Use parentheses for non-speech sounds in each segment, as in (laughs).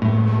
Welcome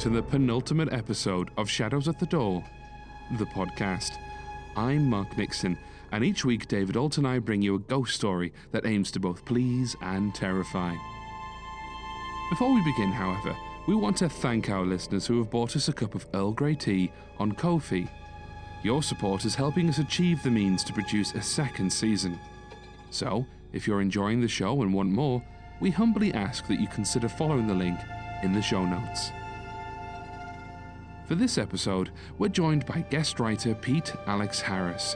to the penultimate episode of Shadows at the Door, the podcast. I'm Mark Nixon, and each week David Ault and I bring you a ghost story that aims to both please and terrify. Before we begin, however, we want to thank our listeners who have bought us a cup of Earl Grey tea on Ko-fi. Your support is helping us achieve the means to produce a second season. So, if you're enjoying the show and want more, we humbly ask that you consider following the link in the show notes. For this episode, we're joined by guest writer Pete Alex Harris.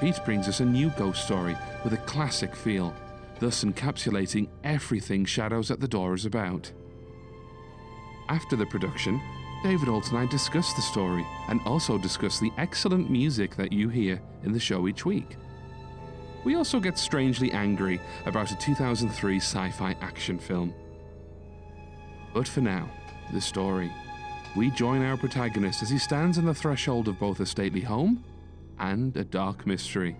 Pete brings us a new ghost story with a classic feel, thus encapsulating everything Shadows at the Door is about. After the production, David Ault and I discuss the story and also discuss the excellent music that you hear in the show each week. We also get strangely angry about a 2003 sci fi action film. But for now, the story. We join our protagonist as he stands on the threshold of both a stately home and a dark mystery.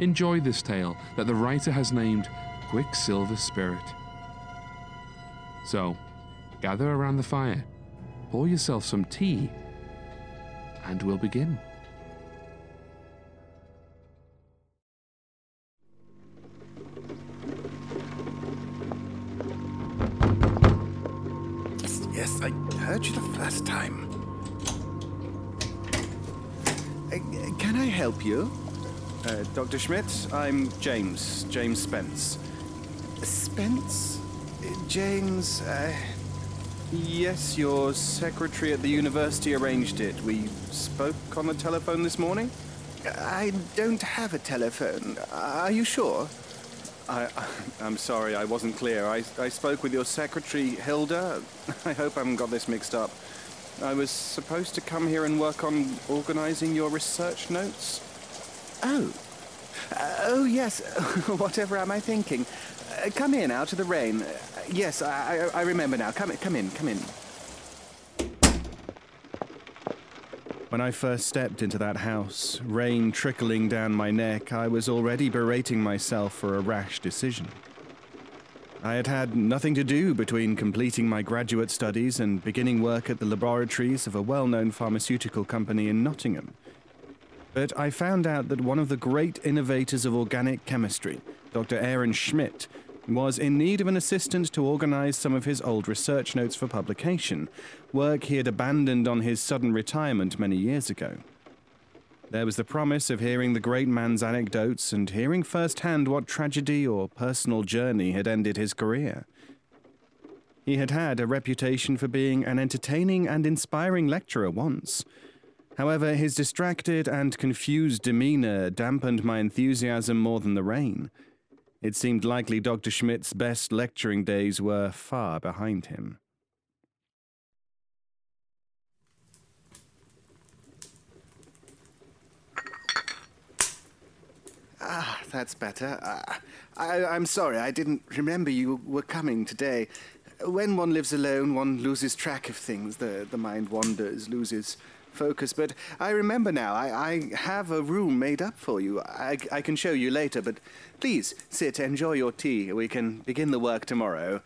Enjoy this tale that the writer has named Quicksilver Spirit. So, gather around the fire, pour yourself some tea, and we'll begin. Time. Uh, can I help you? Uh, Dr. Schmidt, I'm James, James Spence. Spence? Uh, James, uh, yes, your secretary at the university arranged it. We spoke on the telephone this morning? I don't have a telephone. Are you sure? I, (laughs) I'm sorry, I wasn't clear. I, I spoke with your secretary, Hilda. (laughs) I hope I haven't got this mixed up. I was supposed to come here and work on organizing your research notes. Oh. Uh, oh, yes. (laughs) Whatever am I thinking? Uh, come in, out of the rain. Uh, yes, I, I, I remember now. Come, in, come in, come in. When I first stepped into that house, rain trickling down my neck, I was already berating myself for a rash decision. I had had nothing to do between completing my graduate studies and beginning work at the laboratories of a well known pharmaceutical company in Nottingham. But I found out that one of the great innovators of organic chemistry, Dr. Aaron Schmidt, was in need of an assistant to organize some of his old research notes for publication, work he had abandoned on his sudden retirement many years ago. There was the promise of hearing the great man's anecdotes and hearing firsthand what tragedy or personal journey had ended his career. He had had a reputation for being an entertaining and inspiring lecturer once. However, his distracted and confused demeanor dampened my enthusiasm more than the rain. It seemed likely Dr. Schmidt's best lecturing days were far behind him. That's better. Uh, I, I'm sorry, I didn't remember you were coming today. When one lives alone, one loses track of things. The, the mind wanders, loses focus. But I remember now. I, I have a room made up for you. I, I can show you later, but please sit, enjoy your tea. We can begin the work tomorrow.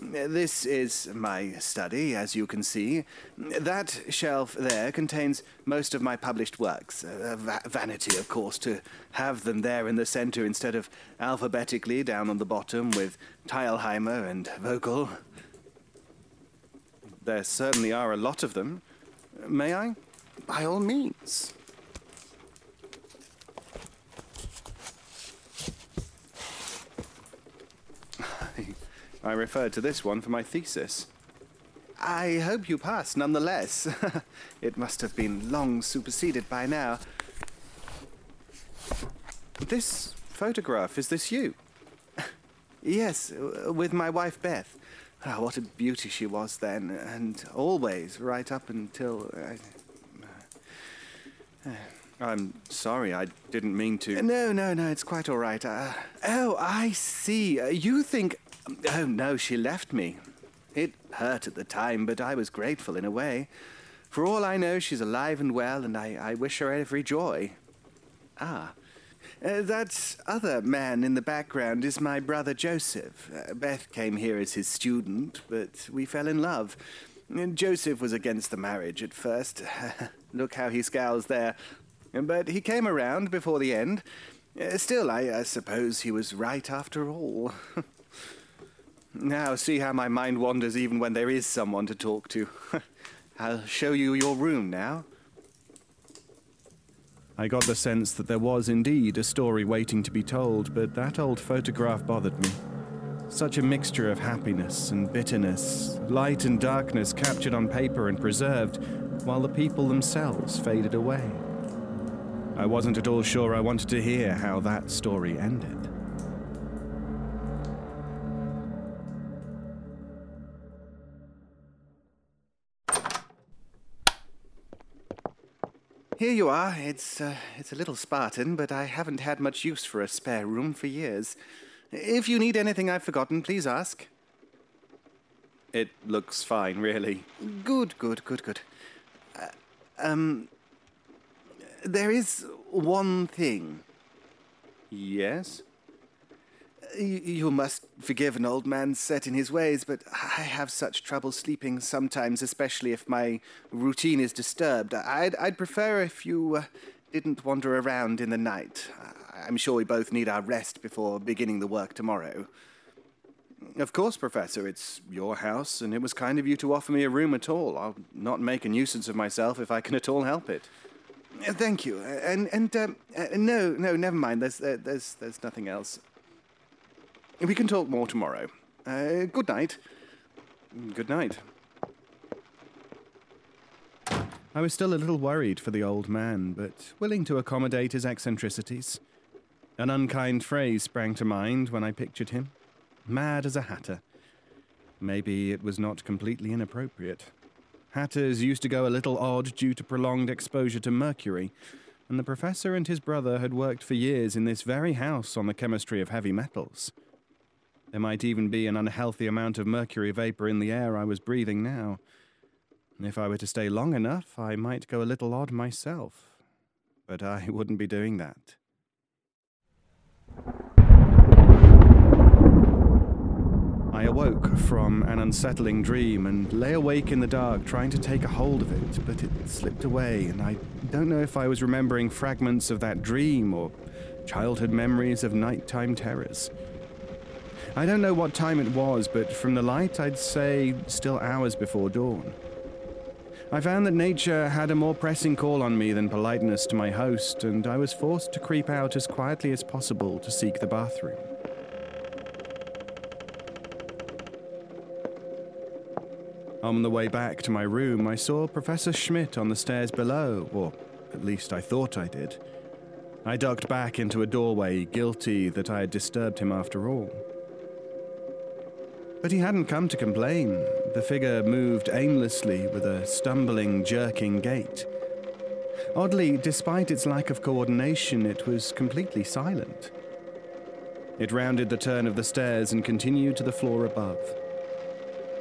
This is my study, as you can see. That shelf there contains most of my published works. Uh, va- vanity, of course, to have them there in the center instead of alphabetically down on the bottom with Teilheimer and Vogel. There certainly are a lot of them. May I? By all means. I referred to this one for my thesis. I hope you passed nonetheless. (laughs) it must have been long superseded by now. This photograph, is this you? (laughs) yes, uh, with my wife Beth. Ah, what a beauty she was then, and always, right up until. Uh, uh, I'm sorry, I didn't mean to. No, no, no, it's quite all right. Uh, oh, I see. Uh, you think. Oh, no, she left me. It hurt at the time, but I was grateful in a way. For all I know, she's alive and well, and I, I wish her every joy. Ah. Uh, that other man in the background is my brother Joseph. Uh, Beth came here as his student, but we fell in love. And Joseph was against the marriage at first. (laughs) Look how he scowls there. But he came around before the end. Uh, still, I, I suppose he was right after all. (laughs) now, see how my mind wanders even when there is someone to talk to. (laughs) I'll show you your room now. I got the sense that there was indeed a story waiting to be told, but that old photograph bothered me. Such a mixture of happiness and bitterness, light and darkness captured on paper and preserved, while the people themselves faded away. I wasn't at all sure I wanted to hear how that story ended. Here you are. It's uh, it's a little Spartan, but I haven't had much use for a spare room for years. If you need anything I've forgotten, please ask. It looks fine, really. Good, good, good, good. Uh, um, there is one thing. Yes? Y- You must forgive an old man set in his ways, but I have such trouble sleeping sometimes, especially if my routine is disturbed. I'd, I'd prefer if you uh, didn't wander around in the night. I'm sure we both need our rest before beginning the work tomorrow. Of course, Professor, it's your house, and it was kind of you to offer me a room at all. I'll not make a nuisance of myself if I can at all help it. Thank you. And and um, uh, no, no, never mind. There's uh, there's there's nothing else. We can talk more tomorrow. Uh, good night. Good night. I was still a little worried for the old man, but willing to accommodate his eccentricities. An unkind phrase sprang to mind when I pictured him mad as a hatter. Maybe it was not completely inappropriate. Hatters used to go a little odd due to prolonged exposure to mercury, and the professor and his brother had worked for years in this very house on the chemistry of heavy metals. There might even be an unhealthy amount of mercury vapor in the air I was breathing now. If I were to stay long enough, I might go a little odd myself. But I (laughs) wouldn't be doing that. I awoke from an unsettling dream and lay awake in the dark trying to take a hold of it, but it slipped away, and I don't know if I was remembering fragments of that dream or childhood memories of nighttime terrors. I don't know what time it was, but from the light, I'd say still hours before dawn. I found that nature had a more pressing call on me than politeness to my host, and I was forced to creep out as quietly as possible to seek the bathroom. On the way back to my room, I saw Professor Schmidt on the stairs below, or at least I thought I did. I ducked back into a doorway, guilty that I had disturbed him after all. But he hadn't come to complain. The figure moved aimlessly with a stumbling, jerking gait. Oddly, despite its lack of coordination, it was completely silent. It rounded the turn of the stairs and continued to the floor above.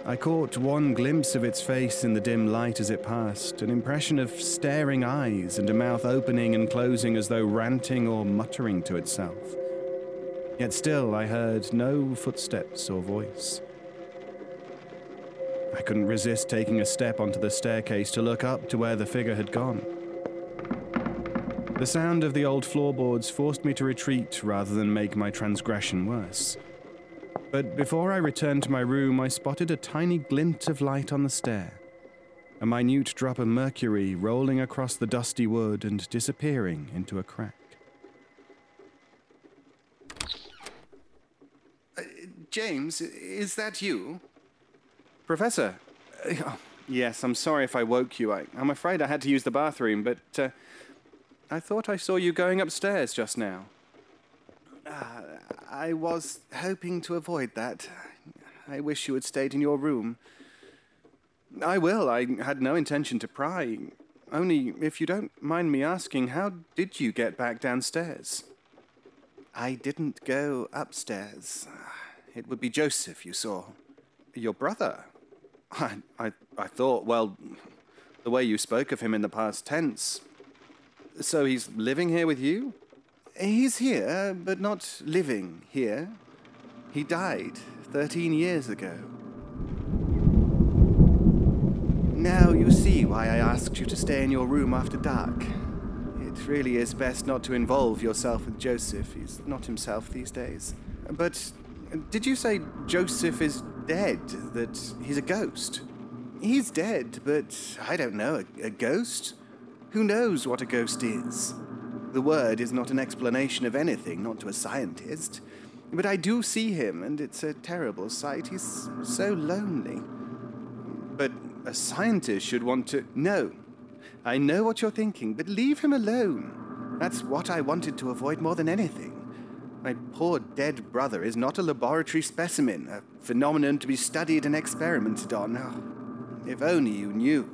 I caught one glimpse of its face in the dim light as it passed, an impression of staring eyes and a mouth opening and closing as though ranting or muttering to itself. Yet still, I heard no footsteps or voice. I couldn't resist taking a step onto the staircase to look up to where the figure had gone. The sound of the old floorboards forced me to retreat rather than make my transgression worse. But before I returned to my room, I spotted a tiny glint of light on the stair, a minute drop of mercury rolling across the dusty wood and disappearing into a crack. Uh, James, is that you? Professor? Uh, yes, I'm sorry if I woke you. I, am afraid I had to use the bathroom, but uh, I thought I saw you going upstairs just now. Uh, I was hoping to avoid that. I wish you had stayed in your room. I will. I had no intention to pry. Only, if you don't mind me asking, how did you get back downstairs? I didn't go upstairs. It would be Joseph you saw. Your brother? I, I, I thought, well, the way you spoke of him in the past tense. So he's living here with you? He's here, but not living here. He died 13 years ago. Now you see why I asked you to stay in your room after dark. It really is best not to involve yourself with Joseph. He's not himself these days. But did you say Joseph is dead? That he's a ghost? He's dead, but I don't know. A, a ghost? Who knows what a ghost is? The word is not an explanation of anything, not to a scientist. But I do see him, and it's a terrible sight. He's so lonely. But a scientist should want to. No. I know what you're thinking, but leave him alone. That's what I wanted to avoid more than anything. My poor dead brother is not a laboratory specimen, a phenomenon to be studied and experimented on. Oh, if only you knew.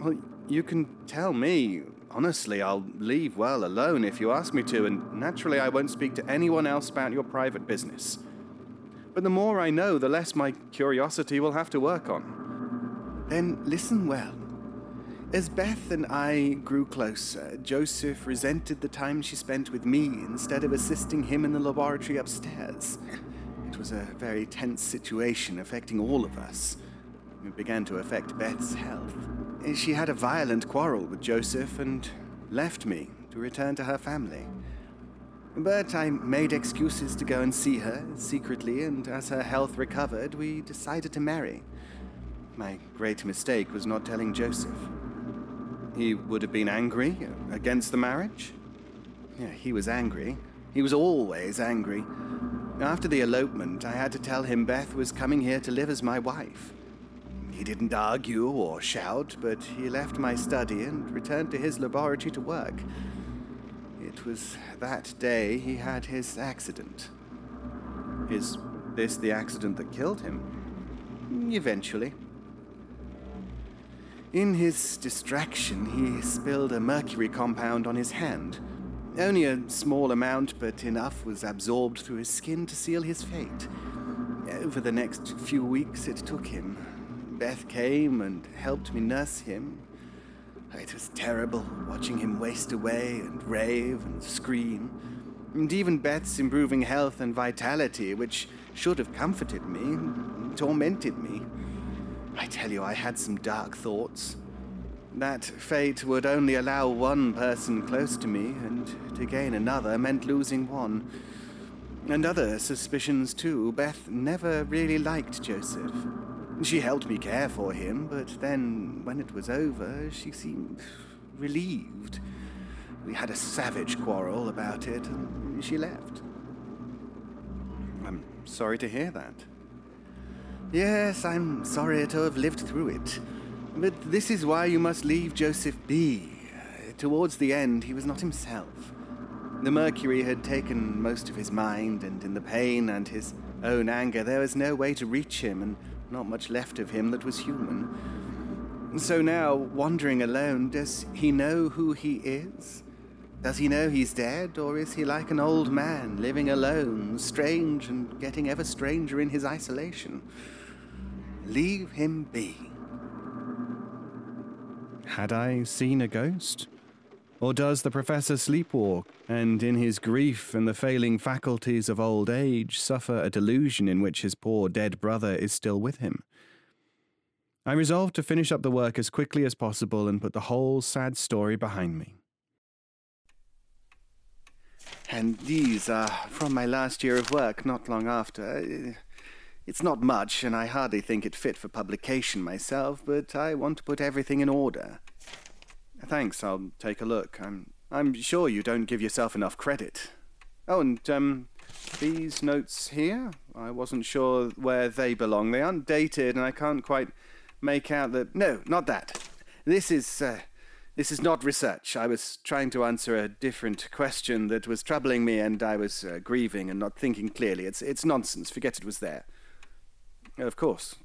Well, you can tell me. Honestly, I'll leave well alone if you ask me to, and naturally, I won't speak to anyone else about your private business. But the more I know, the less my curiosity will have to work on. Then listen well. As Beth and I grew closer, Joseph resented the time she spent with me instead of assisting him in the laboratory upstairs. It was a very tense situation affecting all of us. It began to affect Beth's health. She had a violent quarrel with Joseph and left me to return to her family. But I made excuses to go and see her secretly, and as her health recovered, we decided to marry. My great mistake was not telling Joseph. He would have been angry against the marriage? Yeah, he was angry. He was always angry. After the elopement, I had to tell him Beth was coming here to live as my wife. He didn't argue or shout, but he left my study and returned to his laboratory to work. It was that day he had his accident. Is this the accident that killed him? Eventually. In his distraction, he spilled a mercury compound on his hand. Only a small amount, but enough was absorbed through his skin to seal his fate. Over the next few weeks, it took him. Beth came and helped me nurse him. It was terrible watching him waste away and rave and scream. And even Beth's improving health and vitality, which should have comforted me, tormented me. I tell you, I had some dark thoughts. That fate would only allow one person close to me, and to gain another meant losing one. And other suspicions, too. Beth never really liked Joseph. She helped me care for him, but then, when it was over, she seemed relieved. We had a savage quarrel about it, and she left. I'm sorry to hear that. Yes, I'm sorry to have lived through it. But this is why you must leave Joseph be. Towards the end, he was not himself. The mercury had taken most of his mind, and in the pain and his own anger, there was no way to reach him, and not much left of him that was human. So now, wandering alone, does he know who he is? Does he know he's dead, or is he like an old man, living alone, strange and getting ever stranger in his isolation? Leave him be. Had I seen a ghost? Or does the professor sleepwalk, and in his grief and the failing faculties of old age, suffer a delusion in which his poor dead brother is still with him? I resolved to finish up the work as quickly as possible and put the whole sad story behind me. And these are from my last year of work, not long after. It's not much, and I hardly think it fit for publication myself, but I want to put everything in order. Thanks, I'll take a look. I'm I'm sure you don't give yourself enough credit. Oh, and um these notes here? I wasn't sure where they belong. They aren't dated, and I can't quite make out that. No, not that. This is uh, this is not research. I was trying to answer a different question that was troubling me, and I was uh, grieving and not thinking clearly. It's, it's nonsense. Forget it was there. Of course.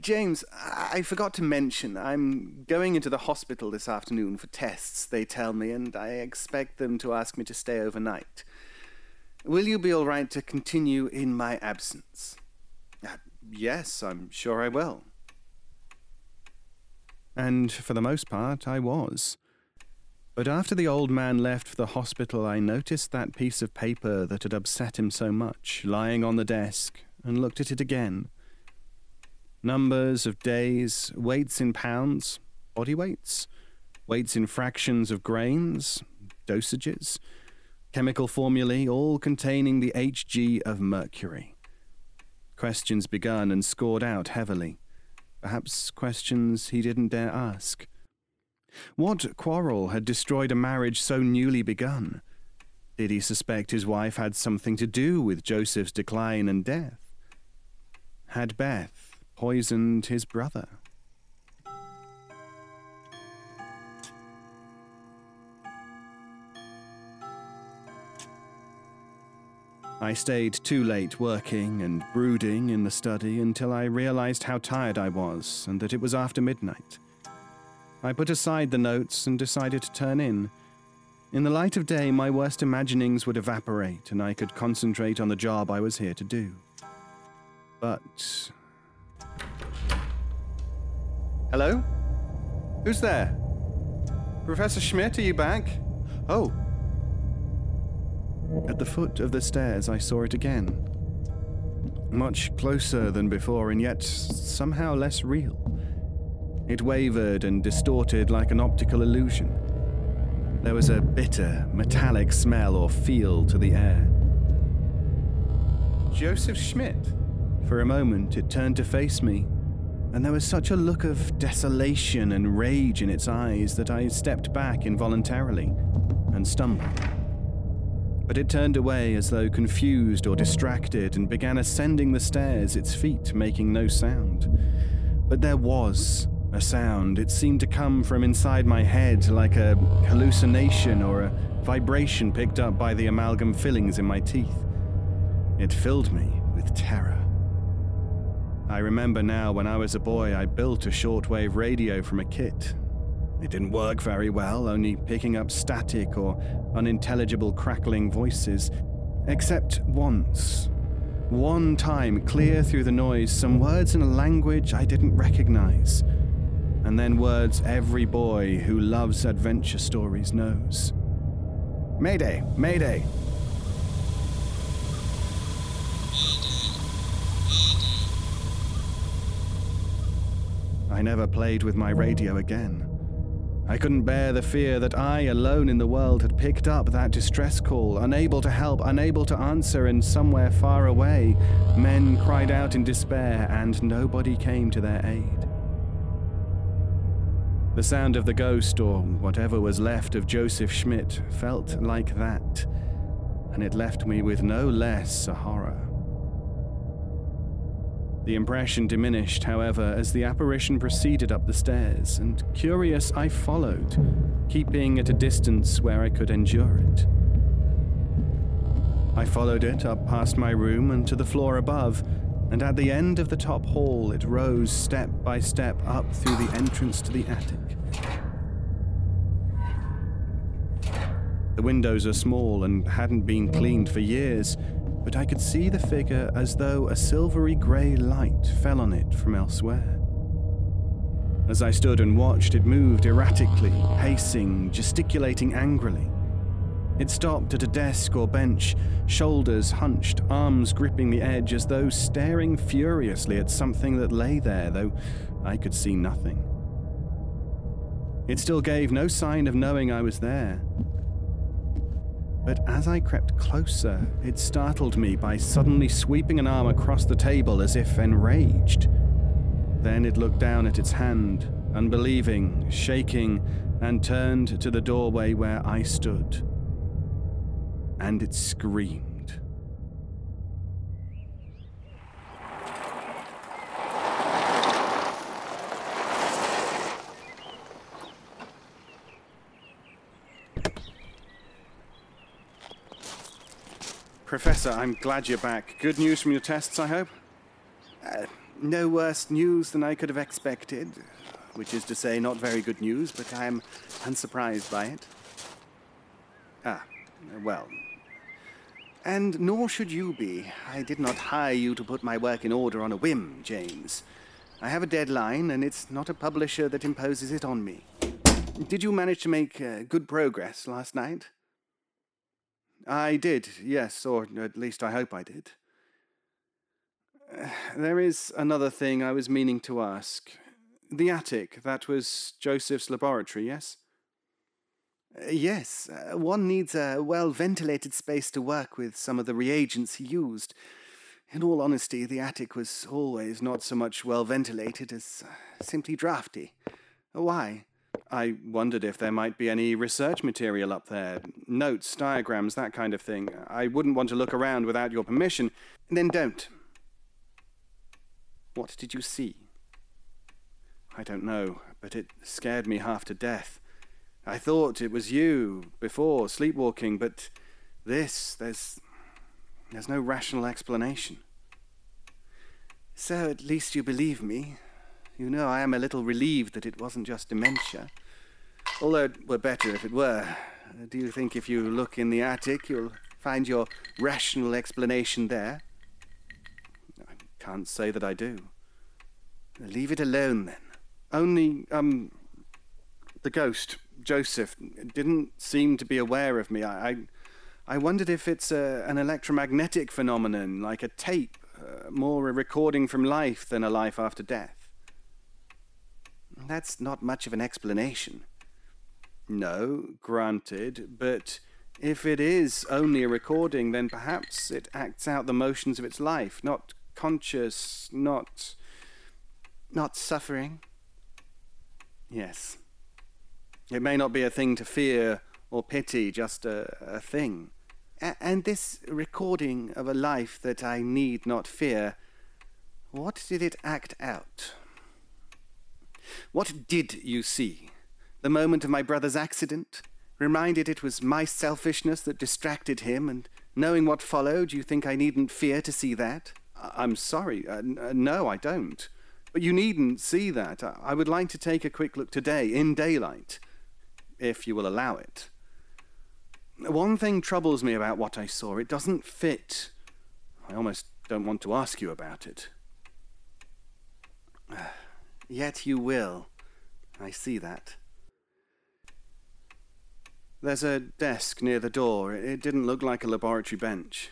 James, I forgot to mention, I'm going into the hospital this afternoon for tests, they tell me, and I expect them to ask me to stay overnight. Will you be all right to continue in my absence? Uh, yes, I'm sure I will. And for the most part, I was. But after the old man left for the hospital, I noticed that piece of paper that had upset him so much lying on the desk and looked at it again. Numbers of days, weights in pounds, body weights, weights in fractions of grains, dosages, chemical formulae, all containing the Hg of mercury. Questions begun and scored out heavily. Perhaps questions he didn't dare ask. What quarrel had destroyed a marriage so newly begun? Did he suspect his wife had something to do with Joseph's decline and death? Had Beth poisoned his brother? I stayed too late working and brooding in the study until I realized how tired I was and that it was after midnight. I put aside the notes and decided to turn in. In the light of day, my worst imaginings would evaporate and I could concentrate on the job I was here to do. But. Hello? Who's there? Professor Schmidt, are you back? Oh, at the foot of the stairs, I saw it again. Much closer than before, and yet somehow less real. It wavered and distorted like an optical illusion. There was a bitter, metallic smell or feel to the air. Joseph Schmidt. For a moment, it turned to face me, and there was such a look of desolation and rage in its eyes that I stepped back involuntarily and stumbled but it turned away as though confused or distracted and began ascending the stairs, its feet making no sound. But there was a sound. It seemed to come from inside my head like a hallucination or a vibration picked up by the amalgam fillings in my teeth. It filled me with terror. I remember now when I was a boy, I built a shortwave radio from a kit it didn't work very well, only picking up static or unintelligible crackling voices. Except once. One time, clear through the noise, some words in a language I didn't recognize. And then words every boy who loves adventure stories knows. Mayday! Mayday! I never played with my radio again. I couldn't bear the fear that I, alone in the world, had picked up that distress call, unable to help, unable to answer, and somewhere far away, men cried out in despair, and nobody came to their aid. The sound of the ghost, or whatever was left of Joseph Schmidt, felt like that, and it left me with no less a horror. The impression diminished, however, as the apparition proceeded up the stairs, and curious, I followed, keeping at a distance where I could endure it. I followed it up past my room and to the floor above, and at the end of the top hall it rose step by step up through the entrance to the attic. The windows are small and hadn't been cleaned for years, but I could see the figure as though a silvery grey light fell on it from elsewhere. As I stood and watched, it moved erratically, pacing, gesticulating angrily. It stopped at a desk or bench, shoulders hunched, arms gripping the edge as though staring furiously at something that lay there, though I could see nothing. It still gave no sign of knowing I was there. But as I crept closer, it startled me by suddenly sweeping an arm across the table as if enraged. Then it looked down at its hand, unbelieving, shaking, and turned to the doorway where I stood and it screamed. Professor, I'm glad you're back. Good news from your tests, I hope? Uh, no worse news than I could have expected, which is to say, not very good news, but I am unsurprised by it. Ah, well, and nor should you be. I did not hire you to put my work in order on a whim, James. I have a deadline, and it's not a publisher that imposes it on me. Did you manage to make uh, good progress last night? I did, yes, or at least I hope I did. (sighs) There is another thing I was meaning to ask. The attic, that was Joseph's laboratory, yes? Yes, uh, one needs a well ventilated space to work with some of the reagents he used. In all honesty, the attic was always not so much well ventilated as uh, simply drafty. Why? I wondered if there might be any research material up there notes, diagrams, that kind of thing. I wouldn't want to look around without your permission. Then don't. What did you see? I don't know, but it scared me half to death. I thought it was you before, sleepwalking, but this, there's. there's no rational explanation. So at least you believe me. You know I am a little relieved that it wasn't just dementia. Although it were better if it were. Do you think if you look in the attic you'll find your rational explanation there? I can't say that I do. Leave it alone then. Only, um, the ghost Joseph didn't seem to be aware of me. I, I, I wondered if it's a, an electromagnetic phenomenon, like a tape, uh, more a recording from life than a life after death. That's not much of an explanation. No, granted, but if it is only a recording, then perhaps it acts out the motions of its life, not conscious, not. not suffering. Yes. It may not be a thing to fear or pity, just a, a thing. A- and this recording of a life that I need not fear, what did it act out? What did you see? The moment of my brother's accident? Reminded it was my selfishness that distracted him, and knowing what followed, you think I needn't fear to see that? I- I'm sorry. Uh, n- uh, no, I don't. But you needn't see that. I-, I would like to take a quick look today, in daylight if you will allow it. One thing troubles me about what I saw. It doesn't fit. I almost don't want to ask you about it. (sighs) Yet you will. I see that. There's a desk near the door. It didn't look like a laboratory bench.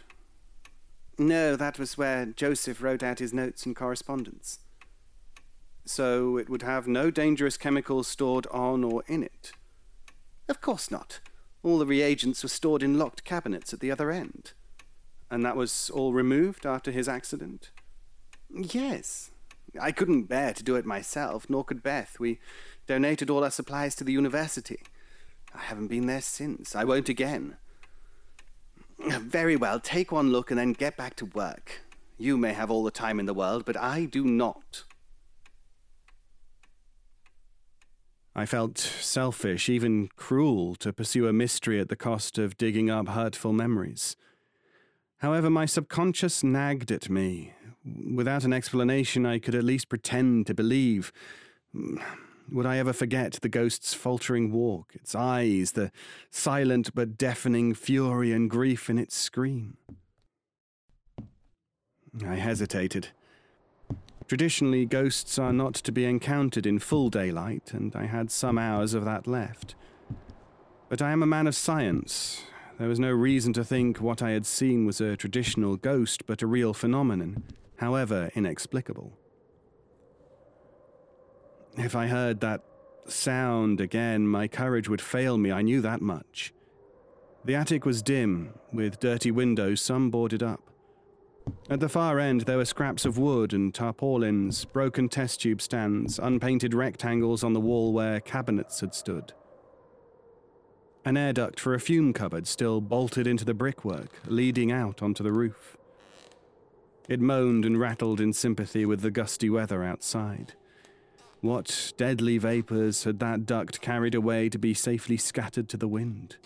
No, that was where Joseph wrote out his notes and correspondence. So it would have no dangerous chemicals stored on or in it. Of course not. All the reagents were stored in locked cabinets at the other end. And that was all removed after his accident? Yes. I couldn't bear to do it myself, nor could Beth. We donated all our supplies to the university. I haven't been there since. I won't again. (clears throat) Very well, take one look and then get back to work. You may have all the time in the world, but I do not. I felt selfish, even cruel, to pursue a mystery at the cost of digging up hurtful memories. However, my subconscious nagged at me. Without an explanation, I could at least pretend to believe. Would I ever forget the ghost's faltering walk, its eyes, the silent but deafening fury and grief in its scream? I hesitated. Traditionally, ghosts are not to be encountered in full daylight, and I had some hours of that left. But I am a man of science. There was no reason to think what I had seen was a traditional ghost, but a real phenomenon, however inexplicable. If I heard that sound again, my courage would fail me, I knew that much. The attic was dim, with dirty windows, some boarded up. At the far end, there were scraps of wood and tarpaulins, broken test tube stands, unpainted rectangles on the wall where cabinets had stood. An air duct for a fume cupboard still bolted into the brickwork, leading out onto the roof. It moaned and rattled in sympathy with the gusty weather outside. What deadly vapours had that duct carried away to be safely scattered to the wind?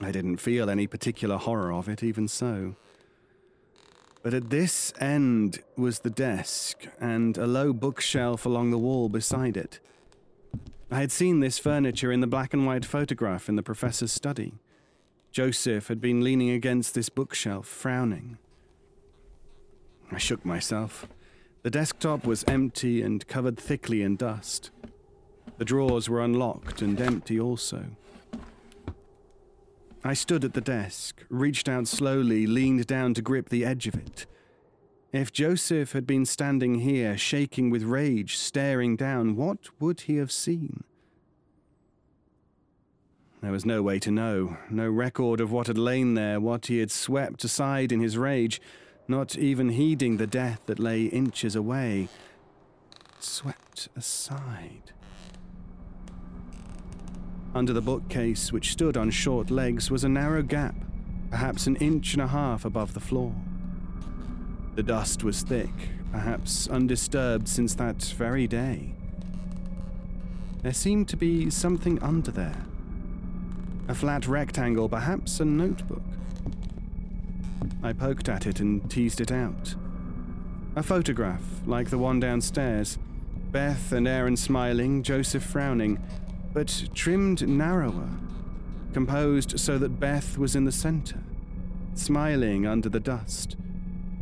I didn't feel any particular horror of it, even so. But at this end was the desk, and a low bookshelf along the wall beside it. I had seen this furniture in the black and white photograph in the professor's study. Joseph had been leaning against this bookshelf, frowning. I shook myself. The desktop was empty and covered thickly in dust. The drawers were unlocked and empty also. I stood at the desk, reached out slowly, leaned down to grip the edge of it. If Joseph had been standing here, shaking with rage, staring down, what would he have seen? There was no way to know, no record of what had lain there, what he had swept aside in his rage, not even heeding the death that lay inches away. Swept aside. Under the bookcase, which stood on short legs, was a narrow gap, perhaps an inch and a half above the floor. The dust was thick, perhaps undisturbed since that very day. There seemed to be something under there. A flat rectangle, perhaps a notebook. I poked at it and teased it out. A photograph, like the one downstairs. Beth and Aaron smiling, Joseph frowning, but trimmed narrower, composed so that Beth was in the center, smiling under the dust,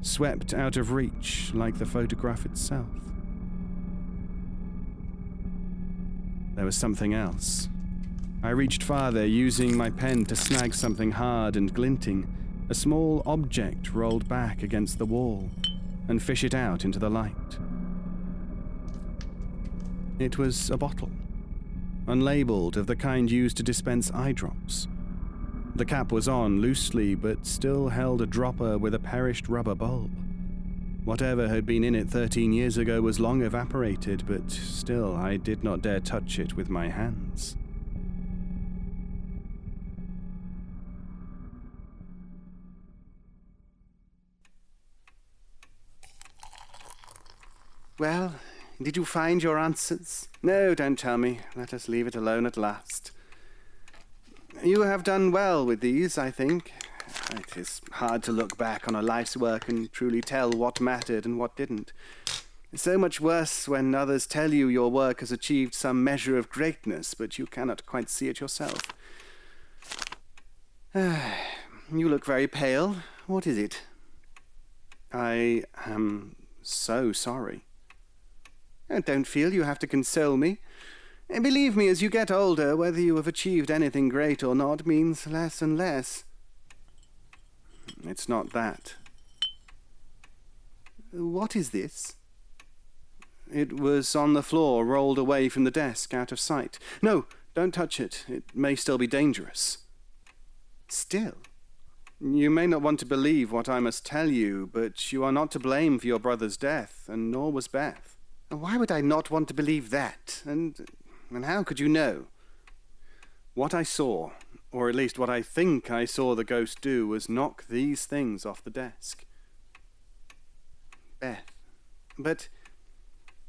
swept out of reach like the photograph itself. There was something else. I reached farther, using my pen to snag something hard and glinting, a small object rolled back against the wall, and fish it out into the light. It was a bottle unlabeled, of the kind used to dispense eye drops. The cap was on loosely, but still held a dropper with a perished rubber bulb. Whatever had been in it 13 years ago was long evaporated, but still I did not dare touch it with my hands. Well, did you find your answers? No, don't tell me. Let us leave it alone at last. You have done well with these, I think. It is hard to look back on a life's work and truly tell what mattered and what didn't. It's so much worse when others tell you your work has achieved some measure of greatness, but you cannot quite see it yourself. (sighs) you look very pale. What is it? I am so sorry. Don't feel you have to console me. Believe me, as you get older, whether you have achieved anything great or not means less and less. It's not that. What is this? It was on the floor, rolled away from the desk, out of sight. No, don't touch it. It may still be dangerous. Still? You may not want to believe what I must tell you, but you are not to blame for your brother's death, and nor was Beth. Why would I not want to believe that? And, and how could you know? What I saw, or at least what I think I saw the ghost do, was knock these things off the desk. Beth. But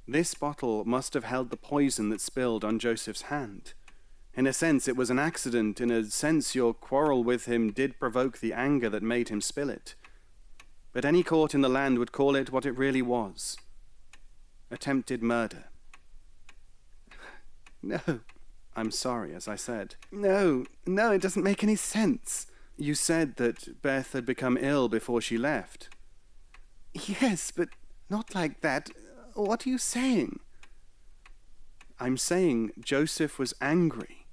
this bottle must have held the poison that spilled on Joseph's hand. In a sense, it was an accident. In a sense, your quarrel with him did provoke the anger that made him spill it. but any court in the land would call it what it really was attempted murder. No, I'm sorry, as I said. No, no, it doesn't make any sense. You said that Beth had become ill before she left. Yes, but not like that. What are you saying? I'm saying Joseph was angry.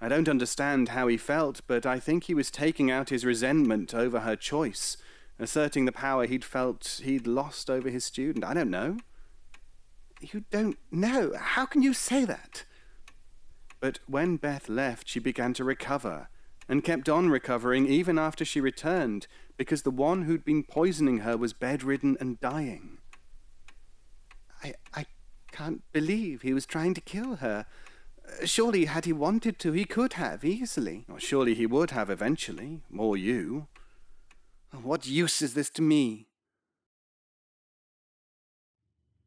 I don't understand how he felt, but I think he was taking out his resentment over her choice, asserting the power he'd felt he'd lost over his student. I don't know. You don't know. How can you say that? But when Beth left, she began to recover, and kept on recovering even after she returned, because the one who'd been poisoning her was bedridden and dying. I, I can't believe he was trying to kill her. Surely, had he wanted to, he could have easily. Or surely he would have eventually, or you. What use is this to me?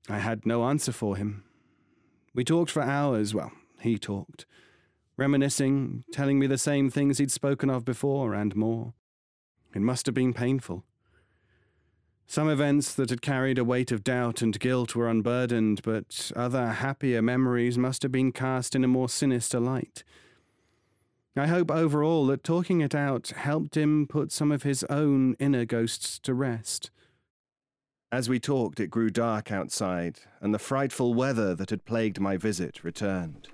I had no answer for him. We talked for hours, well, he talked, reminiscing, telling me the same things he'd spoken of before and more. It must have been painful. Some events that had carried a weight of doubt and guilt were unburdened, but other happier memories must have been cast in a more sinister light. I hope overall that talking it out helped him put some of his own inner ghosts to rest. As we talked, it grew dark outside, and the frightful weather that had plagued my visit returned.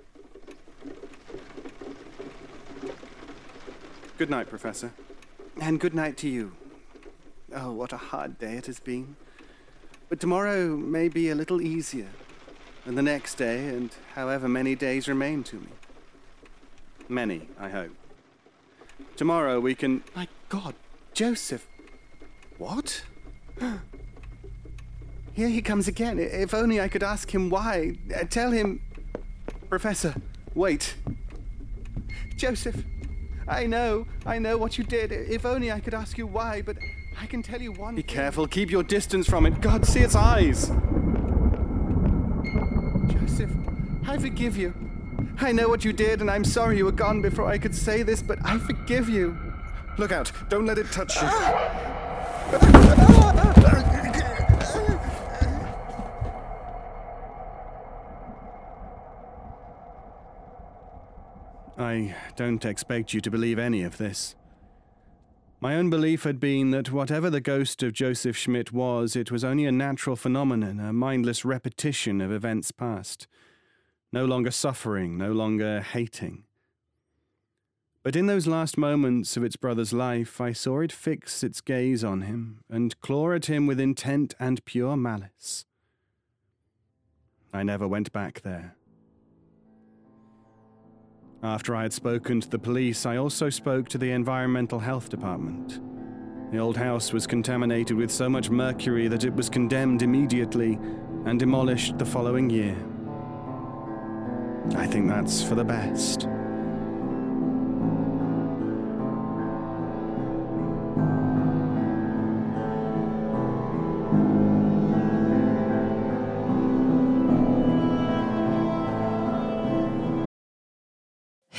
Good night, Professor. And good night to you. Oh, what a hard day it has been. But tomorrow may be a little easier, and the next day, and however many days remain to me. Many, I hope. Tomorrow we can. My God, Joseph! What? (gasps) Here he comes again. If only I could ask him why. Uh, tell him. Professor, wait. Joseph, I know, I know what you did. If only I could ask you why, but I can tell you one. Be thing. careful, keep your distance from it. God, see its eyes. Joseph, I forgive you. I know what you did, and I'm sorry you were gone before I could say this, but I forgive you. Look out, don't let it touch you. Ah! Ah! Ah! I don't expect you to believe any of this. My own belief had been that whatever the ghost of Joseph Schmidt was, it was only a natural phenomenon, a mindless repetition of events past. No longer suffering, no longer hating. But in those last moments of its brother's life, I saw it fix its gaze on him and claw at him with intent and pure malice. I never went back there. After I had spoken to the police, I also spoke to the Environmental Health Department. The old house was contaminated with so much mercury that it was condemned immediately and demolished the following year. I think that's for the best.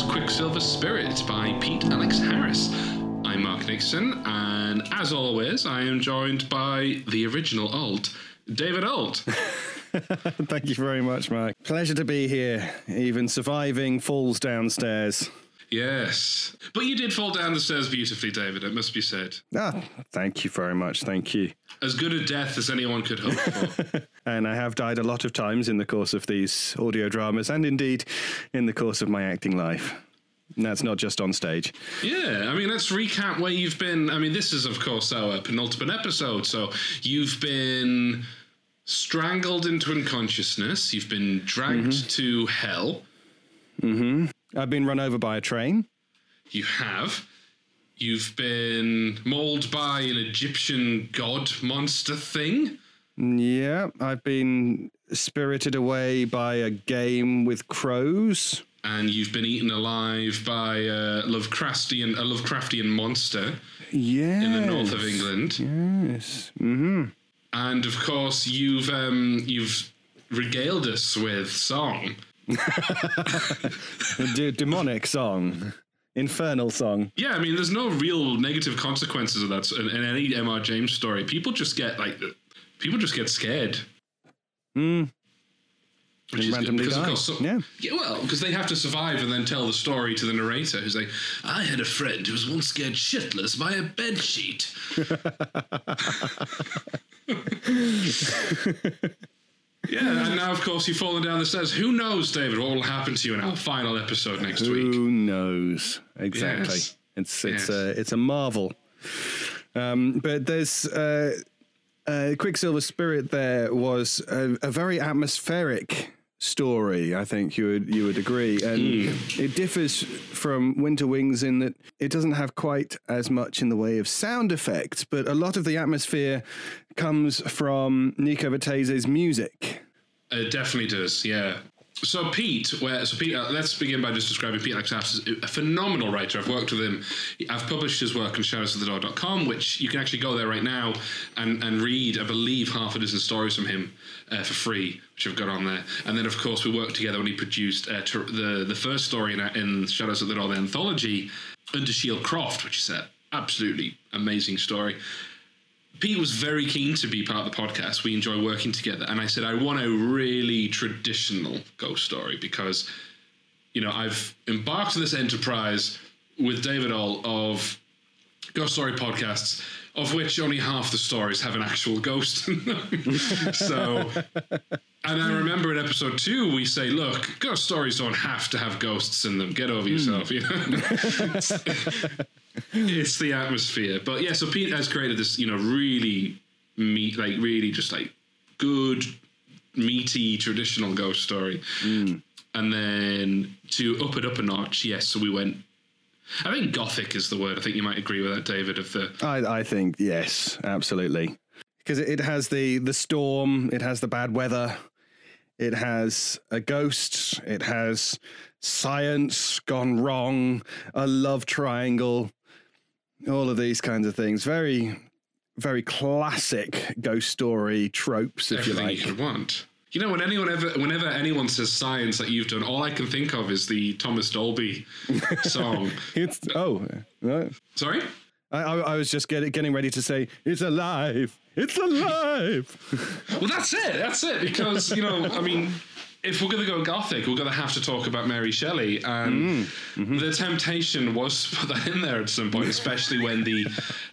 was Quicksilver Spirit by Pete Alex Harris. I'm Mark Nixon, and as always, I am joined by the original alt, David Ault. (laughs) Thank you very much, Mark. Pleasure to be here, even surviving falls downstairs. Yes. But you did fall down the stairs beautifully, David, it must be said. Ah, thank you very much. Thank you. As good a death as anyone could hope for. (laughs) and I have died a lot of times in the course of these audio dramas and indeed in the course of my acting life. And that's not just on stage. Yeah, I mean, let's recap where you've been. I mean, this is, of course, our penultimate episode. So you've been strangled into unconsciousness, you've been dragged mm-hmm. to hell. Mm hmm. I've been run over by a train. You have. You've been mauled by an Egyptian god monster thing. Yeah, I've been spirited away by a game with crows. And you've been eaten alive by a Lovecraftian, a Lovecraftian monster Yes. in the north of England. Yes. Mm-hmm. And of course, you've um, you've regaled us with song. (laughs) De- demonic song. Infernal song. Yeah, I mean, there's no real negative consequences of that in, in any M.R. James story. People just get like, people just get scared. Mm. Which is- randomly because of course, so- Yeah. well, because they have to survive and then tell the story to the narrator, who's like, "I had a friend who was once scared shitless by a bed sheet." (laughs) (laughs) yeah, and now of course you've fallen down the stairs. Who knows, David, what will happen to you in our final episode next week? Who knows? Exactly. Yes. It's it's Yes. a it's a marvel. Um, but there's uh, uh, Quicksilver Spirit. There was a, a very atmospheric story. I think you would you would agree, and it differs from Winter Wings in that it doesn't have quite as much in the way of sound effects, but a lot of the atmosphere comes from Nico Vitese's music. It definitely does, yeah. So Pete, where so Pete, uh, let's begin by just describing Pete Alexakis as a phenomenal writer. I've worked with him. I've published his work on shadowsatthedoor.com, which you can actually go there right now and, and read, I believe, half a dozen stories from him uh, for free, which I've got on there. And then, of course, we worked together when he produced uh, ter- the the first story in, in Shadows at the Door, the anthology, Under Shield Croft, which is an absolutely amazing story. Pete was very keen to be part of the podcast. We enjoy working together. And I said, I want a really traditional ghost story because, you know, I've embarked on this enterprise with David Ault of ghost story podcasts, of which only half the stories have an actual ghost in them. (laughs) so, and I remember in episode two, we say, look, ghost stories don't have to have ghosts in them. Get over hmm. yourself, you know? (laughs) it's the atmosphere. But yeah, so Pete has created this, you know, really meat, like really just like good, meaty, traditional ghost story. Hmm. And then to up it up a notch, yes, so we went. I think gothic is the word. I think you might agree with that, David. Of the I, I think yes, absolutely, because it, it has the the storm, it has the bad weather, it has a ghost, it has science gone wrong, a love triangle, all of these kinds of things. Very, very classic ghost story tropes, if you like. you could want. You know, when anyone ever, whenever anyone says science that you've done, all I can think of is the Thomas Dolby (laughs) song. It's oh, right. Sorry. I, I, I was just getting getting ready to say it's alive, it's alive. Well, that's it. That's it. Because you know, I mean, if we're going to go gothic, we're going to have to talk about Mary Shelley, and the temptation was to (laughs) put that in there at some point, especially when the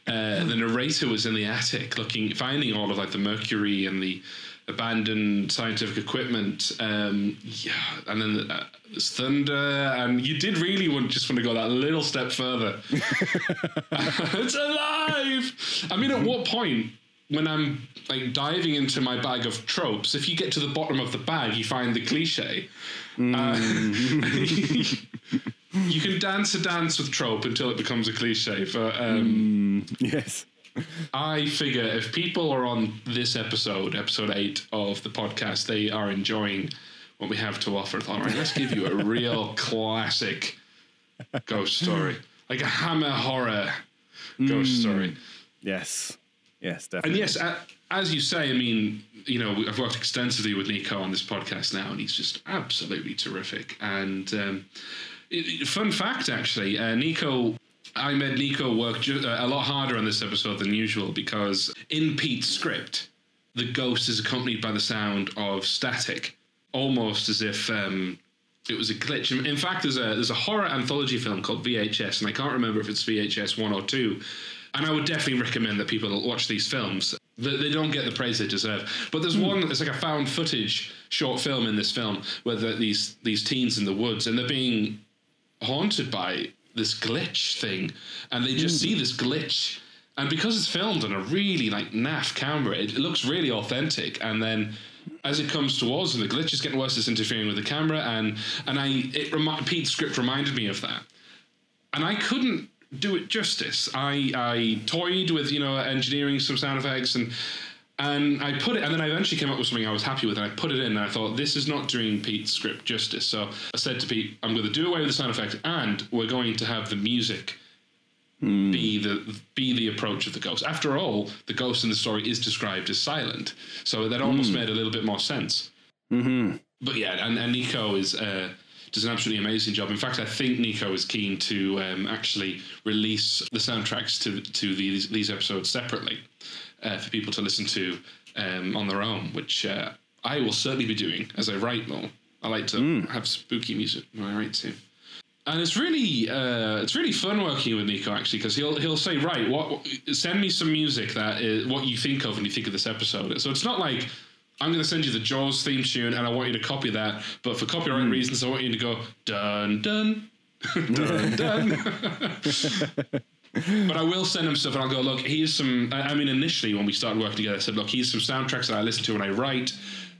uh, the narrator was in the attic looking, finding all of like the mercury and the abandoned scientific equipment. Um, yeah, and then uh, there's thunder, and you did really want just want to go that little step further. (laughs) it's alive. I mean, at what point? When I'm like diving into my bag of tropes, if you get to the bottom of the bag, you find the cliche. Uh, (laughs) you can dance a dance with trope until it becomes a cliche. But um, yes. I figure if people are on this episode, episode eight of the podcast, they are enjoying what we have to offer. All right, let's give you a real (laughs) classic ghost (laughs) story, like a hammer horror ghost story. Yes. Yes, definitely. And yes, as you say, I mean, you know, I've worked extensively with Nico on this podcast now, and he's just absolutely terrific. And um, fun fact, actually, uh, Nico, I made Nico work ju- uh, a lot harder on this episode than usual because in Pete's script, the ghost is accompanied by the sound of static, almost as if. Um, it was a glitch. In- fact, there's a there's a horror anthology film called VHS, and I can't remember if it's VHS one or two. And I would definitely recommend that people watch these films. They, they don't get the praise they deserve. But there's one. It's like a found footage short film in this film where the, these these teens in the woods and they're being haunted by this glitch thing, and they just see hmm. this glitch. And because it's filmed on a really like naff camera, it, it looks really authentic. And then as it comes towards them, the glitch is getting worse. It's interfering with the camera, and and I it remi- Pete's script reminded me of that, and I couldn't do it justice. I I toyed with you know engineering some sound effects and and I put it, and then I eventually came up with something I was happy with, and I put it in, and I thought this is not doing Pete's script justice. So I said to Pete, I'm going to do away with the sound effects, and we're going to have the music be the be the approach of the ghost. After all, the ghost in the story is described as silent, so that almost made a little bit more sense. Mm-hmm. But yeah, and, and Nico is. Uh, does an absolutely amazing job. In fact, I think Nico is keen to um, actually release the soundtracks to to these these episodes separately uh, for people to listen to um, on their own, which uh, I will certainly be doing as I write more. I like to have spooky music when I write too. And it's really uh, it's really fun working with Nico actually because he'll he'll say right what send me some music that is what you think of when you think of this episode. So it's not like I'm going to send you the Jaws theme tune and I want you to copy that, but for copyright reasons I want you to go dun dun (laughs) dun dun. (laughs) (laughs) but I will send him stuff and I'll go look. Here's some. I mean, initially when we started working together, I said look, here's some soundtracks that I listen to when I write.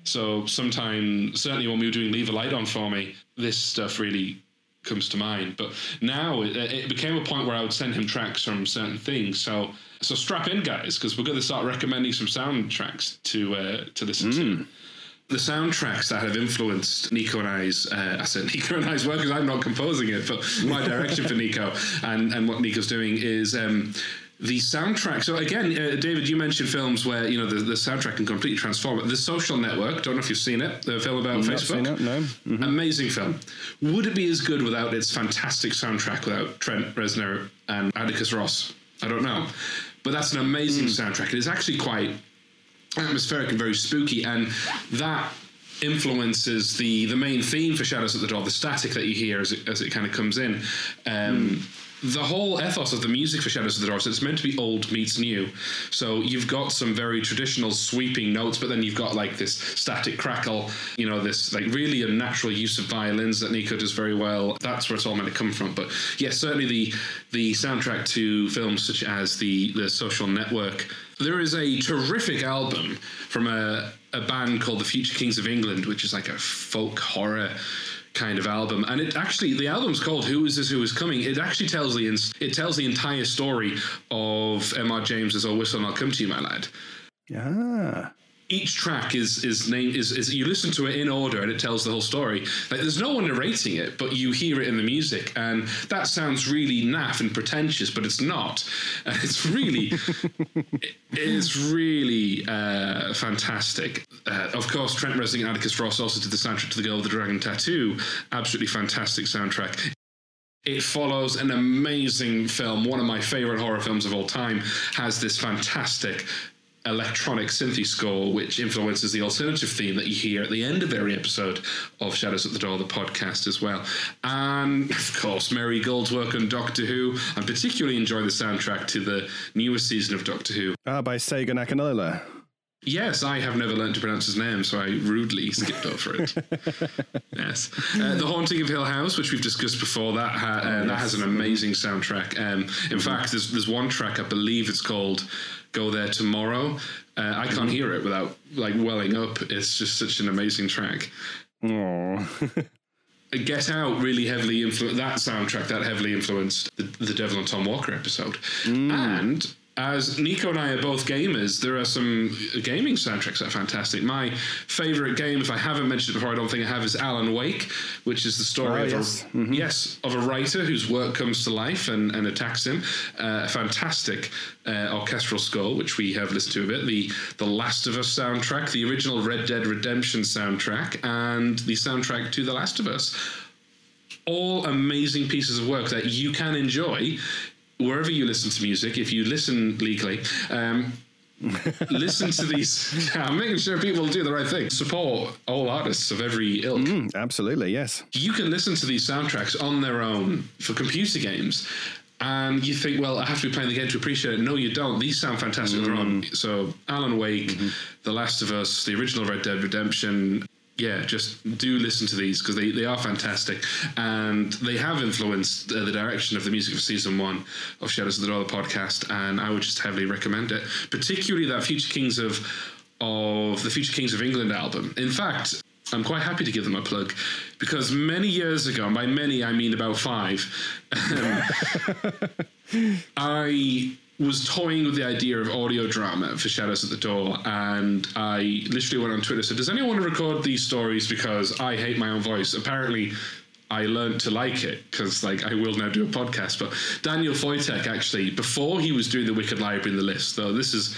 So sometime, certainly when we were doing Leave a Light On for me, this stuff really comes to mind. But now it, it became a point where I would send him tracks from certain things. So so strap in, guys, because we're going to start recommending some soundtracks to uh, to listen to. The soundtracks that have influenced Nico and I's, uh, I said Nico and I's work because I'm not composing it, but my direction for Nico and, and what Nico's doing is um, the soundtrack. So again, uh, David, you mentioned films where you know the, the soundtrack can completely transform it. The Social Network. Don't know if you've seen it. The film about Not Facebook. seen it, no. Mhm. Amazing film. Would it be as good without its fantastic soundtrack, without Trent Reznor and Atticus Ross? I don't know. But that's an amazing soundtrack. It is actually quite atmospheric and very spooky, and that influences the the main theme for Shadows at the Door, the static that you hear as it, as it kind of comes in. Um, The whole ethos of the music for Shadows at the Door is it's meant to be old meets new. So you've got some very traditional sweeping notes, but then you've got like this static crackle, you know, this like really unnatural use of violins that Nico does very well. That's where it's all meant to come from. But yes, certainly the the soundtrack to films such as the the Social Network. There is a terrific album from a a band called the Future Kings of England, which is like a folk horror kind of album. And it actually the album's called who is this who is coming? It actually tells the it tells the entire story of mr james's oh whistle and i'll come to you my lad. Ah. Each track is is named is, is you listen to it in order and it tells the whole story. Like there's no one narrating it but you hear it in the music. And that sounds really naff and pretentious but it's not. (laughs) And it's really (laughs) it is really uh, fantastic. Uh, of course Trent Reznor and Atticus Ross also did the soundtrack to The Girl with the Dragon Tattoo. Absolutely fantastic soundtrack. It follows an amazing film, one of my favorite horror films of all time, has this fantastic electronic synthy score which influences the alternative theme that you hear at the end of every episode of Shadows at the Door, the podcast as well. And of course, Murray Gold's work on Doctor Who. I particularly enjoy the soundtrack to the newest season of Doctor Who. Ah, by Segun Akinola. Yes, I have never learned to pronounce his name, so I rudely (laughs) skipped over it. (laughs) yes, uh, the Haunting of Hill House, which we've discussed before, that ha- uh, that has an amazing soundtrack. Um, in fact, there's there's one track I believe it's called "Go There Tomorrow." Uh, I can't hear it without like welling up. It's just such an amazing track. Oh. Get Out really heavily influenced that soundtrack that heavily influenced the, the Devil and Tom Walker episode. And as Nico and I are both gamers, there are some gaming soundtracks that are fantastic. My favorite game, if I haven't mentioned it before, I don't think I have, is Alan Wake, which is the story Oh, of yes. a, yes of a writer whose work comes to life and, and attacks him. Uh, a fantastic uh, orchestral score, which we have listened to a bit. The the Last of Us soundtrack, the original Red Dead Redemption soundtrack, and the soundtrack to The Last of Us all amazing pieces of work that you can enjoy wherever you listen to music. If you listen legally, um, (laughs) listen to these. I'm making sure people do the right thing. Support all artists of every ilk. Mm, absolutely, yes. You can listen to these soundtracks on their own for computer games. And you think, well, I have to be playing the game to appreciate it. No, you don't. These sound fantastic on their own. So, Alan Wake, The Last of Us, the original Red Dead Redemption, yeah, just do listen to these because they, they are fantastic and they have influenced uh, the direction of the music of season one of Shadows of the the podcast. And I would just heavily recommend it, particularly that Future Kings of of the Future Kings of England album. In fact, I'm quite happy to give them a plug because many years ago, and by many I mean about five, (laughs) um, (laughs) I was toying with the idea of audio drama for Shadows at the Door, and I literally went on Twitter. So, does anyone want to record these stories because I hate my own voice? Apparently, I learned to like it because, like, I will now do a podcast. But Daniel Foytik actually, before he was doing the Wicked Library in the list, though this is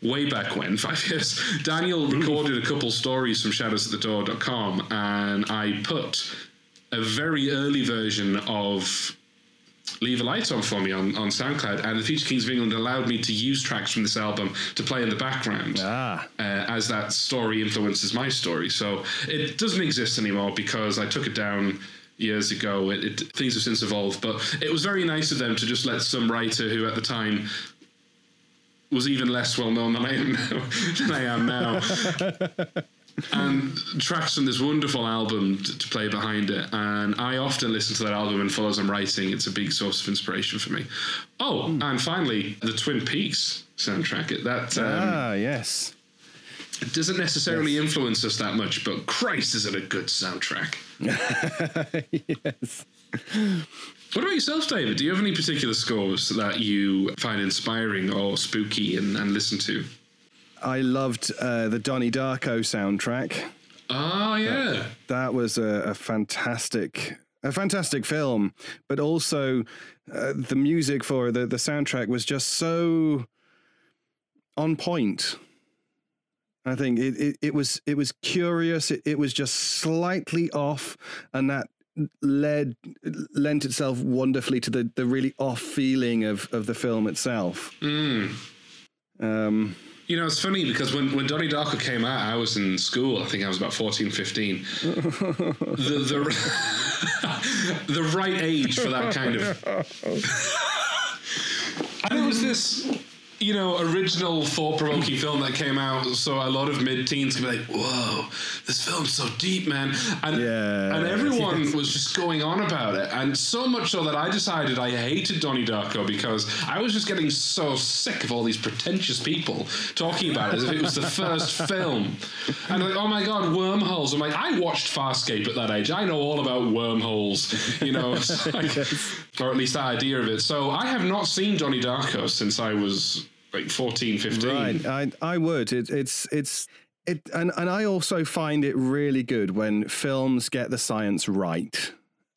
way back when, (laughs) five years, Daniel mm. recorded a couple stories from shadowsatthedoor.com and I put a very early version of Leave a Light On for me on, on SoundCloud, and the Future Kings of England allowed me to use tracks from this album to play in the background Ah. uh, as that story influences my story. So it doesn't exist anymore because I took it down years ago. It, it, things have since evolved, but it was very nice of them to just let some writer who at the time was even less well known than I am now, (laughs) than I am now. (laughs) and tracks from this wonderful album to, to play behind it. And I often listen to that album and follow as I'm writing. It's a big source of inspiration for me. Oh, and finally, the Twin Peaks soundtrack. That um, ah, yes. it doesn't necessarily influence us that much, but Christ, is it a good soundtrack? (laughs) yes. What about yourself, David? Do you have any particular scores that you find inspiring or spooky and, and listen to? I loved uh, the Donnie Darko soundtrack. Oh, yeah. That was a, a fantastic, a fantastic film. But also, uh, the music for the the soundtrack was just so on point. I think it, it, it was it was curious. It, it was just slightly off, and that led lent itself wonderfully to the the really off feeling of of the film itself. Um, You know, it's funny because when, when Donnie Darko came out, I was in school. I think I was about 14, 15. the, the, (laughs) the right age for that kind of. (laughs) (laughs) and it was this, you know, original thought provoking (laughs) film that came out. So a lot of mid teens could be like, whoa, this film's so deep, man. And, Yeah, and everyone yes. (laughs) was just going on about it. And so much so that I decided I hated Donnie Darko because I was just getting so sick of all these pretentious people talking about it as if it was the first (laughs) film. And like, oh my God, wormholes. I'm like, I watched Farscape at that age. I know all about wormholes, you know, like- or at least the idea of it. So I have not seen Donnie Darko since I was like 14, 15. Right, I I would. It, it's it's it, and and I also find it really good when films get the science right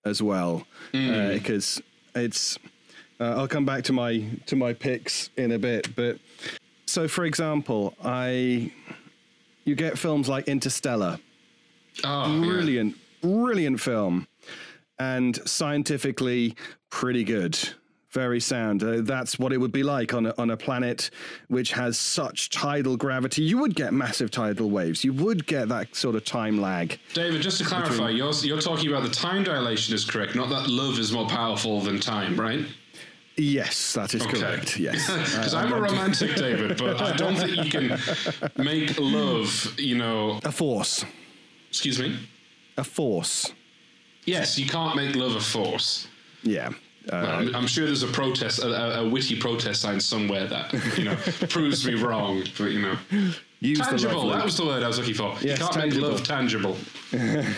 as well, hmm. uh, because it's. Uh, I'll come back to my to my picks in a bit, but so for example, I you get films like Interstellar, Oh, yeah. brilliant, brilliant film, and scientifically pretty good. Very sound. Uh, that's what it would be like on a, on a planet which has such tidal gravity. You would get massive tidal waves. You would get that sort of time lag. David, just to clarify, you're, you're talking about the time dilation is correct, not that love is more powerful than time, right? Yes, that is correct. (laughs) Yes. Because Uh, I'm a romantic, David, but I don't think you can make love, you know. a force. Excuse me? A force. Yes, you can't make love a force. Yeah. I'm, I'm sure there's a protest, a, a, witty protest sign somewhere that, you know, (laughs) proves me wrong, but, you know. use Tangible, that was the word I was looking for. Yes, you can't tangible. make love tangible. (laughs)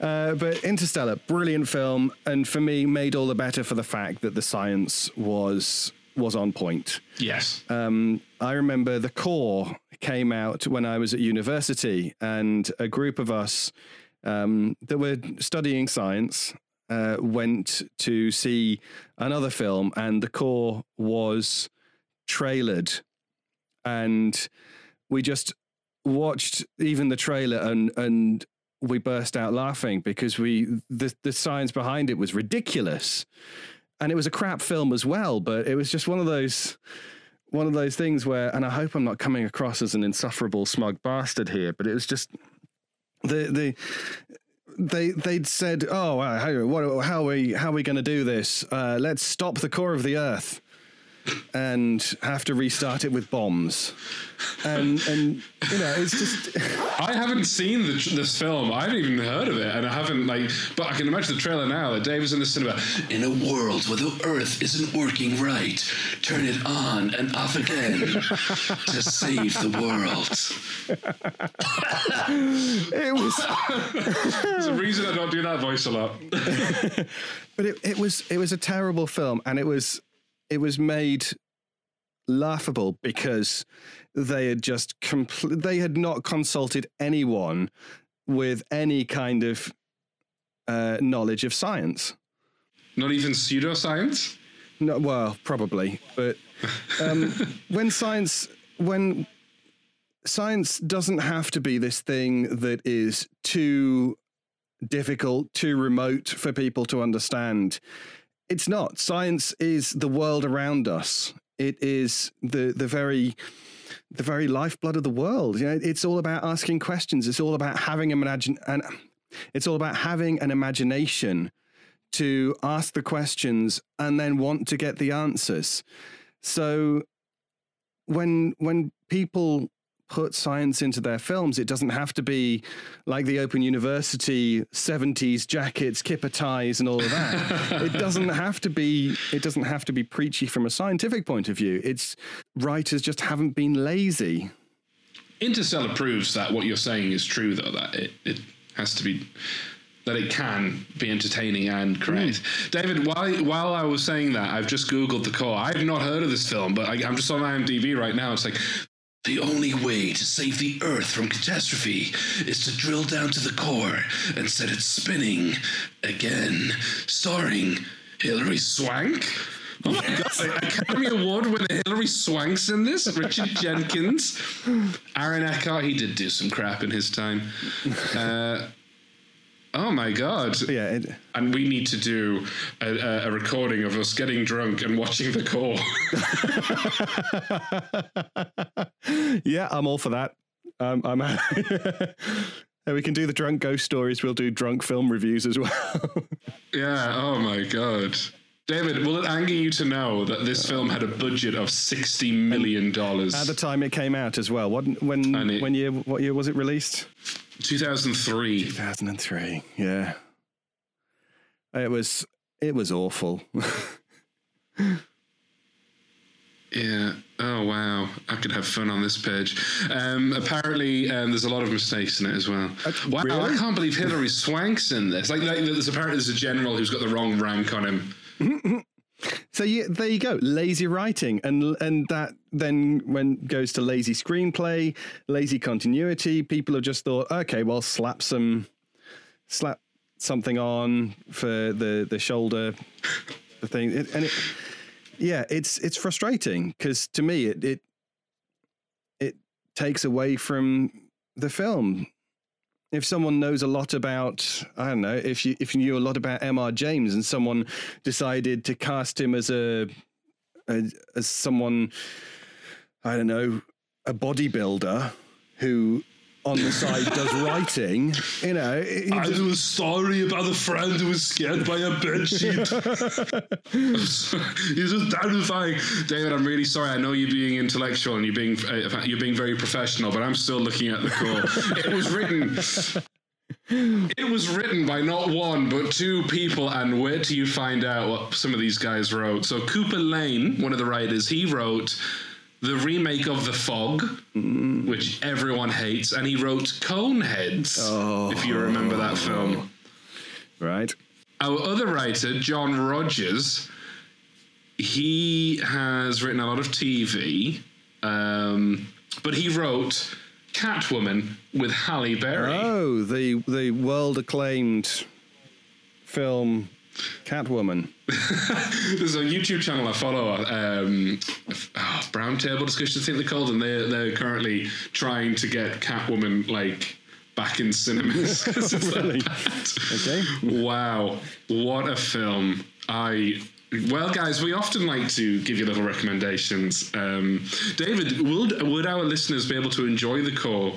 Uh, but Interstellar, brilliant film, and for me, made all the better for the fact that the science was was on point. Yes. Um, I remember the core came out when I was at university, and a group of us um, that were studying science uh, went to see another film, and the core was trailered, and we just watched even the trailer and and we burst out laughing because we the the science behind it was ridiculous. And it was a crap film as well but it was just one of those one of those things where and I hope I'm not coming across as an insufferable smug bastard here but it was just the the they they'd said oh uh, how what how are we how are we going to do this? Uh, let's stop the core of the earth and have to restart it with bombs. And and you know, it's just (laughs) I haven't seen the, this film. I haven't even heard of it, and I haven't like. But I can imagine the trailer now. That Dave is in the cinema. In a world where the Earth isn't working right, turn it on and off again to save the world. (laughs) it was (laughs) There's a reason I don't do that voice a lot. but it, it was it was a terrible film and it was it was made laughable because they had just compl- they had not consulted anyone with any kind of uh, knowledge of science. Not even pseudoscience. No, well, probably, but um, (laughs) when science when science doesn't have to be this thing that is too difficult, too remote for people to understand. It's not. Science is the world around us. It is the the very the very lifeblood of the world. You know, it's all about asking questions. It's all about having imagine and it's all about having an imagination to ask the questions and then want to get the answers. So when when people put science into their films, it doesn't have to be like the Open University 70s jackets, kipper ties, and all of that. (laughs) it doesn't have to be it doesn't have to be preachy from a scientific point of view. It's writers just haven't been lazy. Interstellar proves that what you're saying is true, though. That it, it has to be that it can be entertaining and correct. Hmm. David, while while I was saying that, I've just googled the core. I've not heard of this film, but I, I'm just on IMDb right now. It's like The only way to save the Earth from catastrophe is to drill down to the core and set it spinning again. Starring Hilary Swank. Oh my god! Academy Award winner Hilary Swank's in this. Richard Jenkins, Aaron Eckhart. He did do some crap in his time. Uh, oh my god! Yeah, it, And we need to do a, a, recording of us getting drunk and watching the core. (laughs) yeah, I'm all for that. Um, I'm. (laughs) And we can do the drunk ghost stories. We'll do drunk film reviews as well. (laughs) yeah. Oh my god. David, will it anger you to know that this film had a budget of sixty million dollars At the time it came out as well. What when it- when year what year was it released? two thousand three? 2003. Yeah. It was it was awful. (laughs) Yeah. Oh wow. I could have fun on this page. Um, apparently, um, there's a lot of mistakes in it as well. wow. really? I can't believe Hilary Swank's in this. Like, like there's apparently there's a general who's got the wrong rank on him. (laughs) so there you go. Lazy writing and and that then when goes to lazy screenplay, lazy continuity, people have just thought, okay, well slap some slap something on for the the shoulder the thing it, and it yeah, it's it's frustrating because to me it it it takes away from the film. If someone knows a lot about, I don't know, if you if you knew a lot about M.R. James and someone decided to cast him as a, a as someone, I don't know, a bodybuilder who on the side does writing, you know, it- you just- a story about a friend who was scared by a bedsheet. (laughs) He's just terrifying, David. I'm really sorry. I know you're being intellectual and you're being uh, you're being very professional, but I'm still looking at the core. it was written. It was written by not one but two people, and wait till you find out what some of these guys wrote. So Cooper Layne, one of the writers, he wrote the remake of The Fog, which everyone hates, and he wrote Coneheads, if you remember that film. right. Our other writer, John Rogers, he has written a lot of TV, um, but he wrote Catwoman with Halle Berry. Oh, the the world acclaimed film Catwoman. (laughs) There's a YouTube channel I follow, um, oh, Brown Table Discussions, I think they're called, and they're they're currently trying to get Catwoman like back in cinemas. 'cause (laughs) it's that Really? Okay. Wow, what a film! I well, guys, we often like to give you little recommendations. Um, David, would would our listeners be able to enjoy the Core?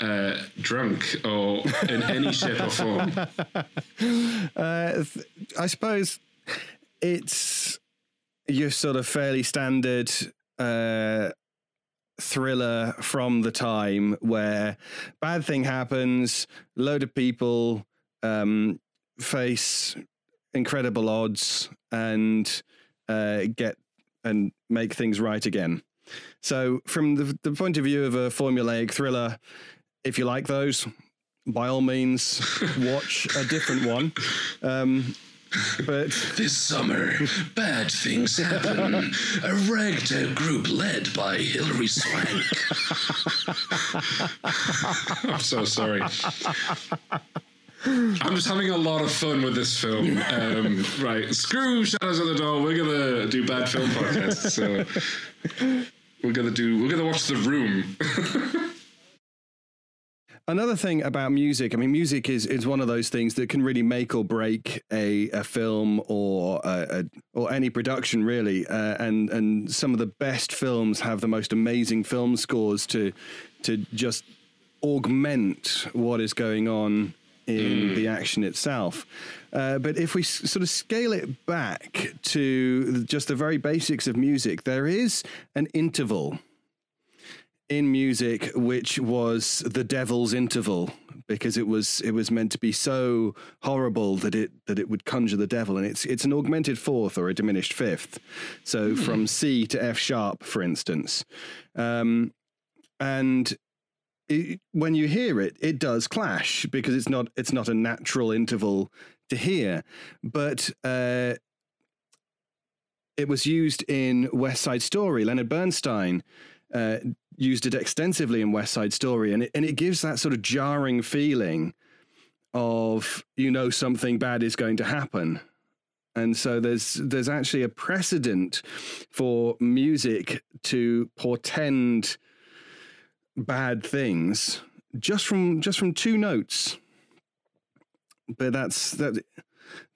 Uh, drunk or in any shape or form. (laughs) Uh, I suppose it's your sort of fairly standard uh, thriller from the time where bad thing happens, load of people um, face incredible odds and uh, get and make things right again. So, from the, the point of view of a formulaic thriller, if you like those, by all means, (laughs) watch a different one. Um, but This summer, bad things happen. A ragtag group led by Hilary Swank. (laughs) I'm so sorry. I'm just having a lot of fun with this film. Um, right, screw Shadows at the Door. We're gonna do bad film podcasts. So we're gonna do. We're gonna watch The Room. (laughs) Another thing about music, I mean, music is, is one of those things that can really make or break a, a film or a, a, or any production, really. Uh, and and some of the best films have the most amazing film scores to to just augment what is going on in the action itself. Uh, but if we s- sort of scale it back to just the very basics of music, there is an interval in music which was the devil's interval because it was it was meant to be so horrible that it that it would conjure the devil. And it's it's an augmented fourth or a diminished fifth. So from C to F sharp for instance. Um, and it, when you hear it it does clash because it's not it's not a natural interval to hear. But uh, it was used in West Side Story. Leonard Bernstein uh, used it extensively in West Side Story, and it, and it gives that sort of jarring feeling of you know something bad is going to happen. And so there's there's actually a precedent for music to portend bad things just from just from two notes. But that's that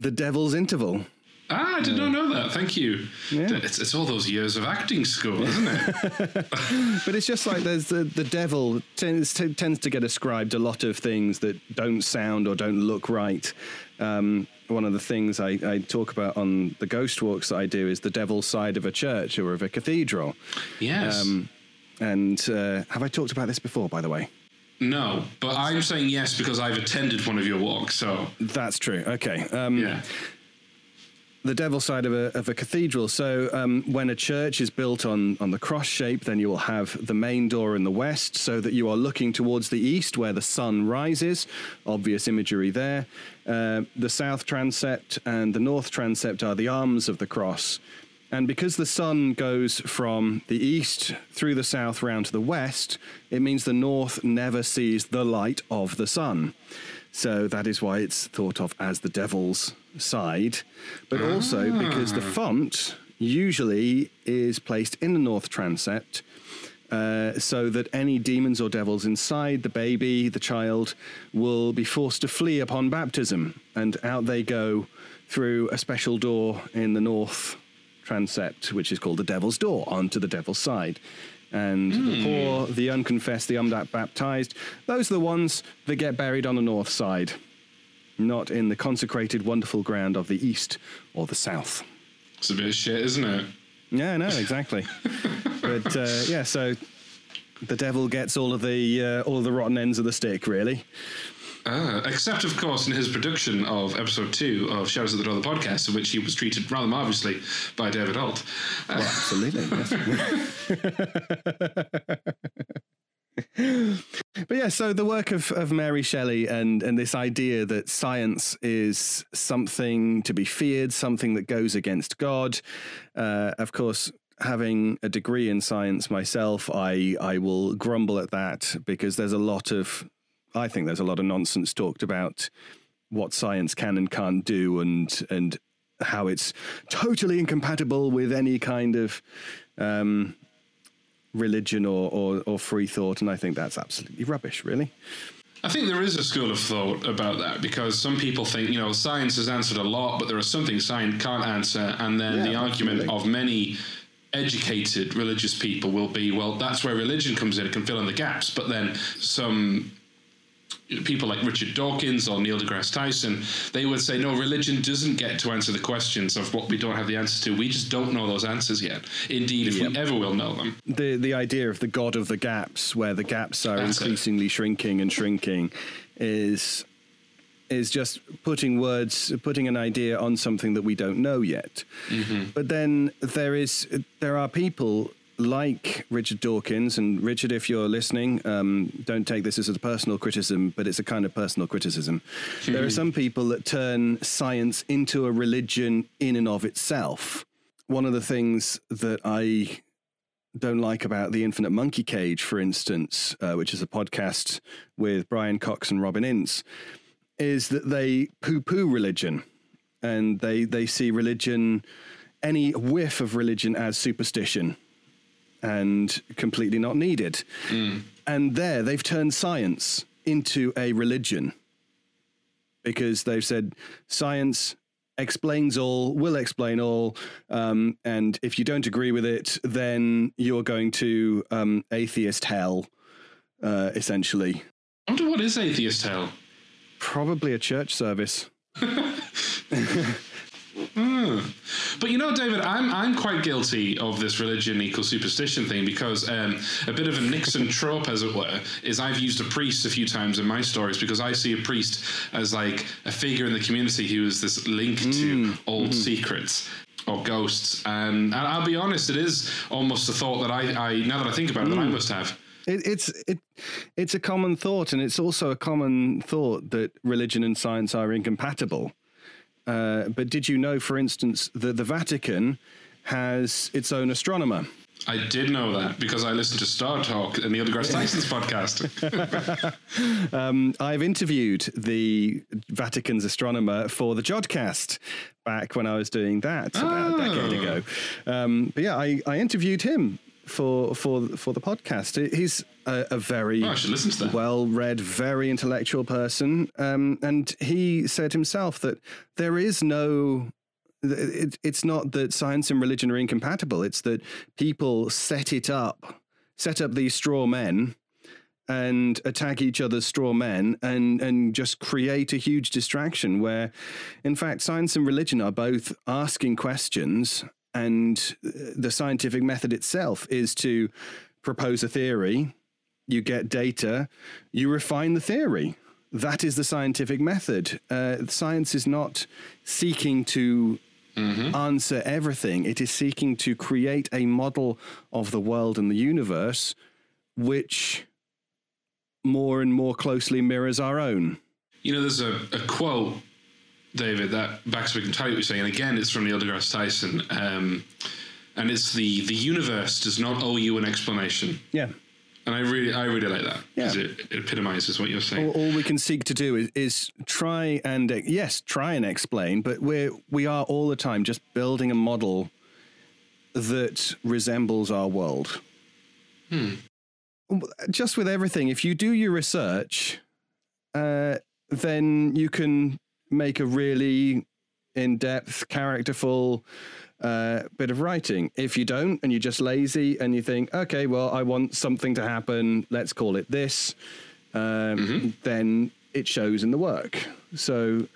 the devil's interval. Ah, I did not know that. Thank you. Yeah. It's, it's all those years of acting school, isn't it? (laughs) but it's just like there's the, the devil tends to, tends to get ascribed a lot of things that don't sound or don't look right. Um, one of the things I, I talk about on the ghost walks that I do is the devil's side of a church or of a cathedral. yes. Um, and uh, have I talked about this before, by the way? no, but I'm saying yes because I've attended one of your walks. So That's true. Okay. Um, yeah. The devil side of a, of a cathedral. So um, when a church is built on, on the cross shape, then you will have the main door in the west so that you are looking towards the east where the sun rises. Obvious imagery there. Uh, the south transept and the north transept are the arms of the cross. And because the sun goes from the east through the south round to the west, it means the north never sees the light of the sun. So that is why it's thought of as the devil's side. But also because the font usually is placed in the north transept uh, so that any demons or devils inside the baby, the child, will be forced to flee upon baptism. And out they go through a special door in the north transept, which is called the devil's door, onto the devil's side. And the poor, the unconfessed, the unbaptized, those are the ones that get buried on the north side, not in the consecrated, wonderful ground of the east or the south. It's a bit of shit, isn't it? Yeah, no, exactly. (laughs) but uh, yeah, so the devil gets all of the uh, all of the rotten ends of the stick, really. Ah, except, of course, in his production of episode two of Shadows at the Door, the podcast, in which he was treated rather marvelously by David Ault. Well, absolutely. (laughs) but yeah, so the work of, of Mary Shelley and, and this idea that science is something to be feared, something that goes against God. Uh, of course, having a degree in science myself, I, I will grumble at that because there's a lot of, I think there's a lot of nonsense talked about what science can and can't do and, and how it's totally incompatible with any kind of um, religion or, or, or free thought. And I think that's absolutely rubbish, really. I think there is a school of thought about that because some people think, you know, science has answered a lot, but there are some things science can't answer. And then Yeah, the argument absolutely. of many educated religious people will be, well, that's where religion comes in, it can fill in the gaps. But then some people like Richard Dawkins or Neil deGrasse Tyson, they would say, no, religion doesn't get to answer the questions of what we don't have the answers to. We just don't know those answers yet. Indeed, if we ever will know them. The the idea of the god of the gaps, where the gaps are That's it. increasingly shrinking and shrinking, is is just putting words, putting an idea on something that we don't know yet. Mm-hmm. But then there is there are people like Richard Dawkins and Richard, if you're listening, um, don't take this as a personal criticism, but it's a kind of personal criticism. There are some people that turn science into a religion in and of itself. One of the things that I don't like about the Infinite Monkey Cage, for instance, uh, which is a podcast with Brian Cox and Robin Ince, is that they poo-poo religion, and they they see religion, any whiff of religion as superstition, and completely not needed. And there, they've turned science into a religion because they've said science explains all, will explain all, um, and if you don't agree with it, then you're going to um, atheist hell, uh, essentially. I wonder what is atheist hell? Probably a church service. (laughs) (laughs) Hmm. But you know, David, I'm I'm quite guilty of this religion equals superstition thing because um, a bit of a Nixon (laughs) trope, as it were, is I've used a priest a few times in my stories because I see a priest as like a figure in the community who is this link to hmm. old hmm. secrets. Or ghosts, and, and I'll be honest, it is almost a thought that I, I now that I think about it, that I must have. It, it's it, it's a common thought, and it's also a common thought that religion and science are incompatible. Uh, but did you know, for instance, that the Vatican has its own astronomer? I did know that because I listened to Star Talk and Neil deGrasse Tyson's podcast. (laughs) I've interviewed the Vatican's astronomer for the Jodcast back when I was doing that about a decade Oh. ago. Um, but yeah, I, I interviewed him for for for the podcast. He's a, a very Oh, I listen to that. well-read, very intellectual person, um, and he said himself that there is no. It, it's not that science and religion are incompatible. It's that people set it up, set up these straw men, and attack each other's straw men, and and just create a huge distraction. Where, in fact, science and religion are both asking questions, and uh, the scientific method itself is to propose a theory, you get data, you refine the theory. That is the scientific method. Uh, science is not seeking to answer everything, it is seeking to create a model of the world and the universe which more and more closely mirrors our own. You know, there's a, a quote, David, that backs up entirely what you're saying. And again, it's from Neil deGrasse Tyson. Um, and it's the the universe does not owe you an explanation. Yeah. And I really, I really like that because Yeah. it, it epitomizes what you're saying. All, all we can seek to do is, is try and yes, try and explain, but we're we are all the time just building a model that resembles our world. Hmm. Just with everything, if you do your research, uh, then you can make a really in-depth, characterful uh, bit of writing. If you don't, and you're just lazy, and you think, okay, well, I want something to happen, let's call it this, um, then it shows in the work. So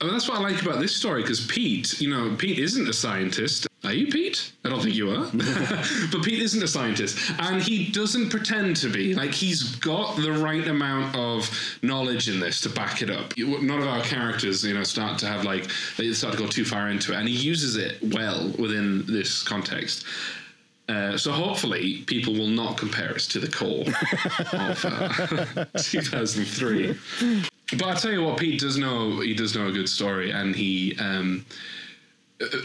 I mean, that's what I like about this story because Pete, you know, Pete isn't a scientist. Are you, Pete? I don't think you are. (laughs) but Pete isn't a scientist, and he doesn't pretend to be. Like he's got the right amount of knowledge in this to back it up. None of our characters, you know, start to have like they start to go too far into it, and he uses it well within this context. Uh, so hopefully people will not compare us to the Core of uh, (laughs) 2003. But I tell you what, Pete does know. He does know a good story, and he. Um,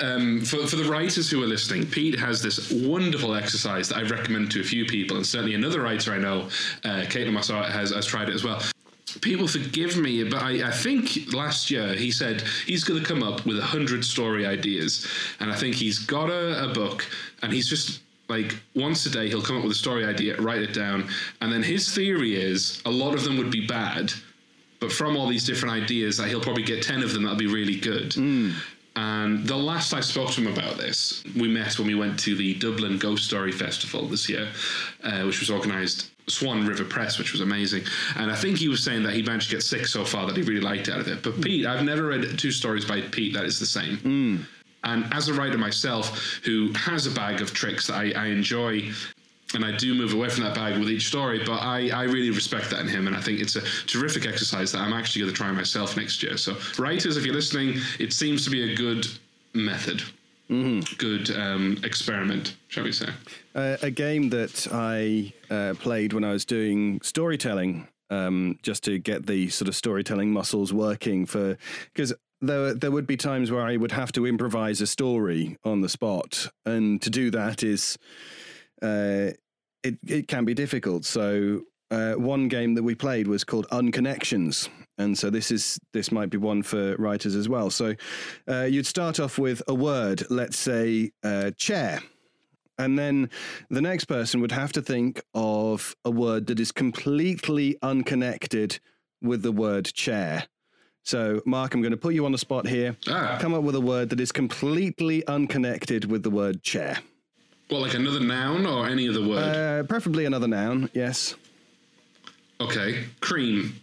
um, for, for the writers who are listening, Pete has this wonderful exercise that I recommend to a few people, and certainly another writer I know, uh, Caitlin Massart, has, has tried it as well. People forgive me, but I, I think last year he said he's going to come up with a hundred story ideas, and I think he's got a, a book, and he's just like once a day he'll come up with a story idea, write it down, and then his theory is a lot of them would be bad, but from all these different ideas, that he'll probably get ten of them that'll be really good. And the last I spoke to him about this, we met when we went to the Dublin Ghost Story Festival this year, uh, which was organised Swan River Press, which was amazing. And I think he was saying that he managed to get six so far that he really liked out of it. But Pete, I've never read two stories by Pete that is the same. And as a writer myself, who has a bag of tricks that I, I enjoy, and I do move away from that bag with each story, but I, I really respect that in him, and I think it's a terrific exercise that I'm actually going to try myself next year. So, writers, if you're listening, it seems to be a good method, good um, experiment, shall we say? Uh, a game that I uh, played when I was doing storytelling, um, just to get the sort of storytelling muscles working for because there there would be times where I would have to improvise a story on the spot, and to do that is uh, it it can be difficult. So. Uh, one game that we played was called Unconnections, and so this is this might be one for writers as well. So uh, you'd start off with a word, let's say uh, chair, and then the next person would have to think of a word that is completely unconnected with the word chair. So, Mark, I'm going to put you on the spot here. Ah. Come up with a word that is completely unconnected with the word chair. Well, like another noun or any other word? Uh, preferably another noun, yes. okay, cream.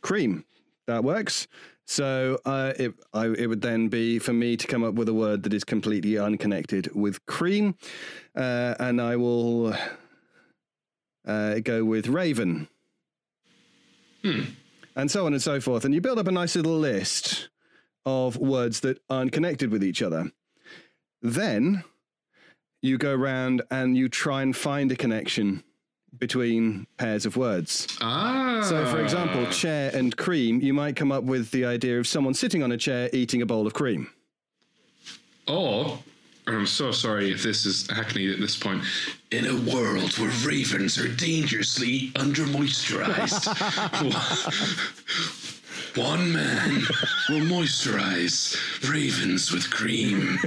Cream. That works. So uh, it, I, it would then be for me to come up with a word that is completely unconnected with cream. Uh, and I will uh, go with raven. Hmm. And so on and so forth. And you build up a nice little list of words that aren't connected with each other. Then you go around and you try and find a connection between pairs of words. Ah. So, for example, chair and cream, you might come up with the idea of someone sitting on a chair eating a bowl of cream. Or, and I'm so sorry if this is hackneyed at this point, In a world where ravens are dangerously under moisturized, (laughs) (laughs) one man will moisturize ravens with cream.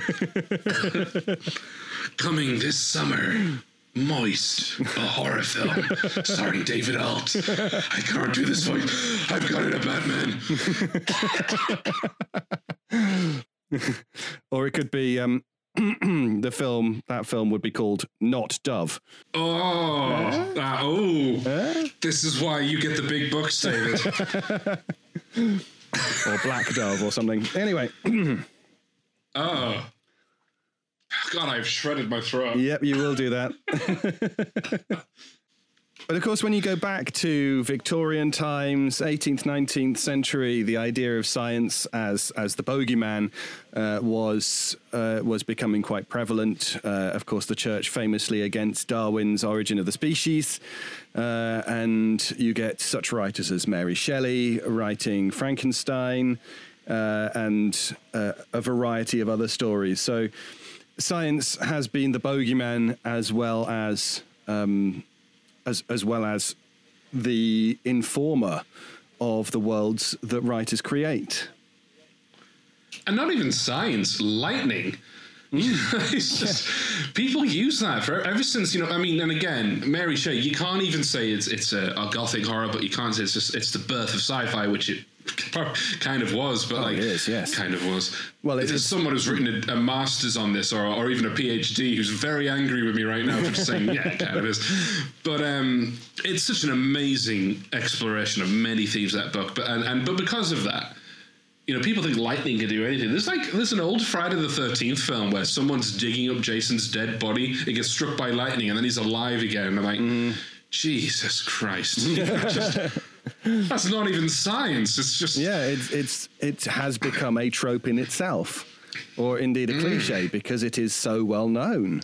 Coming this summer. Moist, a horror film starring David Ault. I can't do this voice. I've got it, a Batman. (laughs) Or it could be um, (clears throat) the film, that film would be called Not Dove. oh, ah, oh, this is why you get the big bucks, David. (laughs) or Black Dove or something. Anyway, oh. (clears throat) God, I've shredded my throat. yep, you will do that. (laughs) but of course, when you go back to Victorian times, 18th, 19th century, the idea of science as as the bogeyman uh, was uh, was becoming quite prevalent. Uh, of course, the church famously against Darwin's Origin of the Species. Uh, and you get such writers as Mary Shelley writing Frankenstein uh, and uh, a variety of other stories. So, science has been the bogeyman as well as um, as as well as the informer of the worlds that writers create. And not even science, lightning. Hmm. (laughs) it's just people use that for ever since you know. I mean, and again, Mary Shelley. You can't even say it's it's a, a gothic horror, but you can't say it's just it's the birth of sci-fi, which it (laughs) kind of was. But like, it is, yes. kind of was. Well, it if there's someone who's written a, a master's on this, or or even a PhD, who's very angry with me right now for saying, yeah, it kind of is. But um, it's such an amazing exploration of many themes that book. But and, and but because of that you know, people think lightning can do anything. There's like there's an old Friday the Thirteenth film where someone's digging up Jason's dead body. It gets struck by lightning, and then he's alive again. And I'm like, Jesus Christ, (laughs) Just- (laughs) that's not even science. It's just Yeah, it's it's it has become a trope in itself, or indeed a cliche because it is so well known.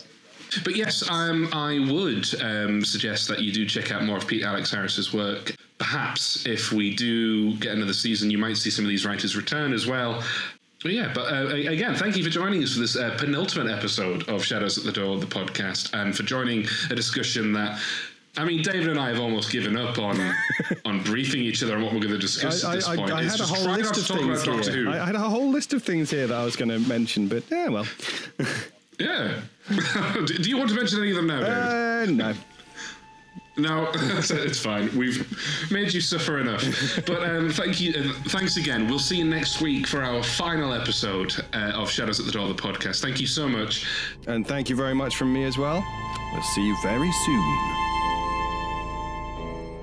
But yes, um, I would um, suggest that you do check out more of Pete Alex Harris's work. Perhaps if we do get another season, you might see some of these writers return as well. But yeah, but uh, again, thank you for joining us for this uh, penultimate episode of Shadows at the Door, the podcast, and for joining a discussion that. I mean, David and I have almost given up on (laughs) on briefing each other on what we're going to discuss I, at this I, point. I, I had a whole list of things here. I, I had a whole list of things here that I was going to mention, but yeah, well, (laughs) yeah. (laughs) do do you want to mention any of them now, David? uh, no. No, it's fine. We've made you suffer enough. But um, thank you, uh, thanks again. We'll see you next week for our final episode uh, of Shadows at the Door, the podcast. Thank you so much. And thank you very much from me as well. We'll see you very soon.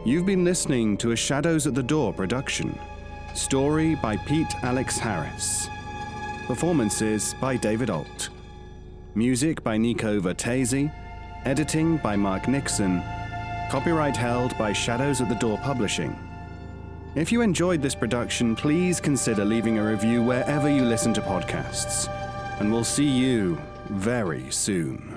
You've been listening to a Shadows at the Door production. Story by Pete Alex Harris. Performances by David Ault. Music by Nico Vertesi. Editing by Mark Nixon. Copyright held by Shadows at the Door Publishing. If you enjoyed this production, please consider leaving a review wherever you listen to podcasts. And we'll see you very soon.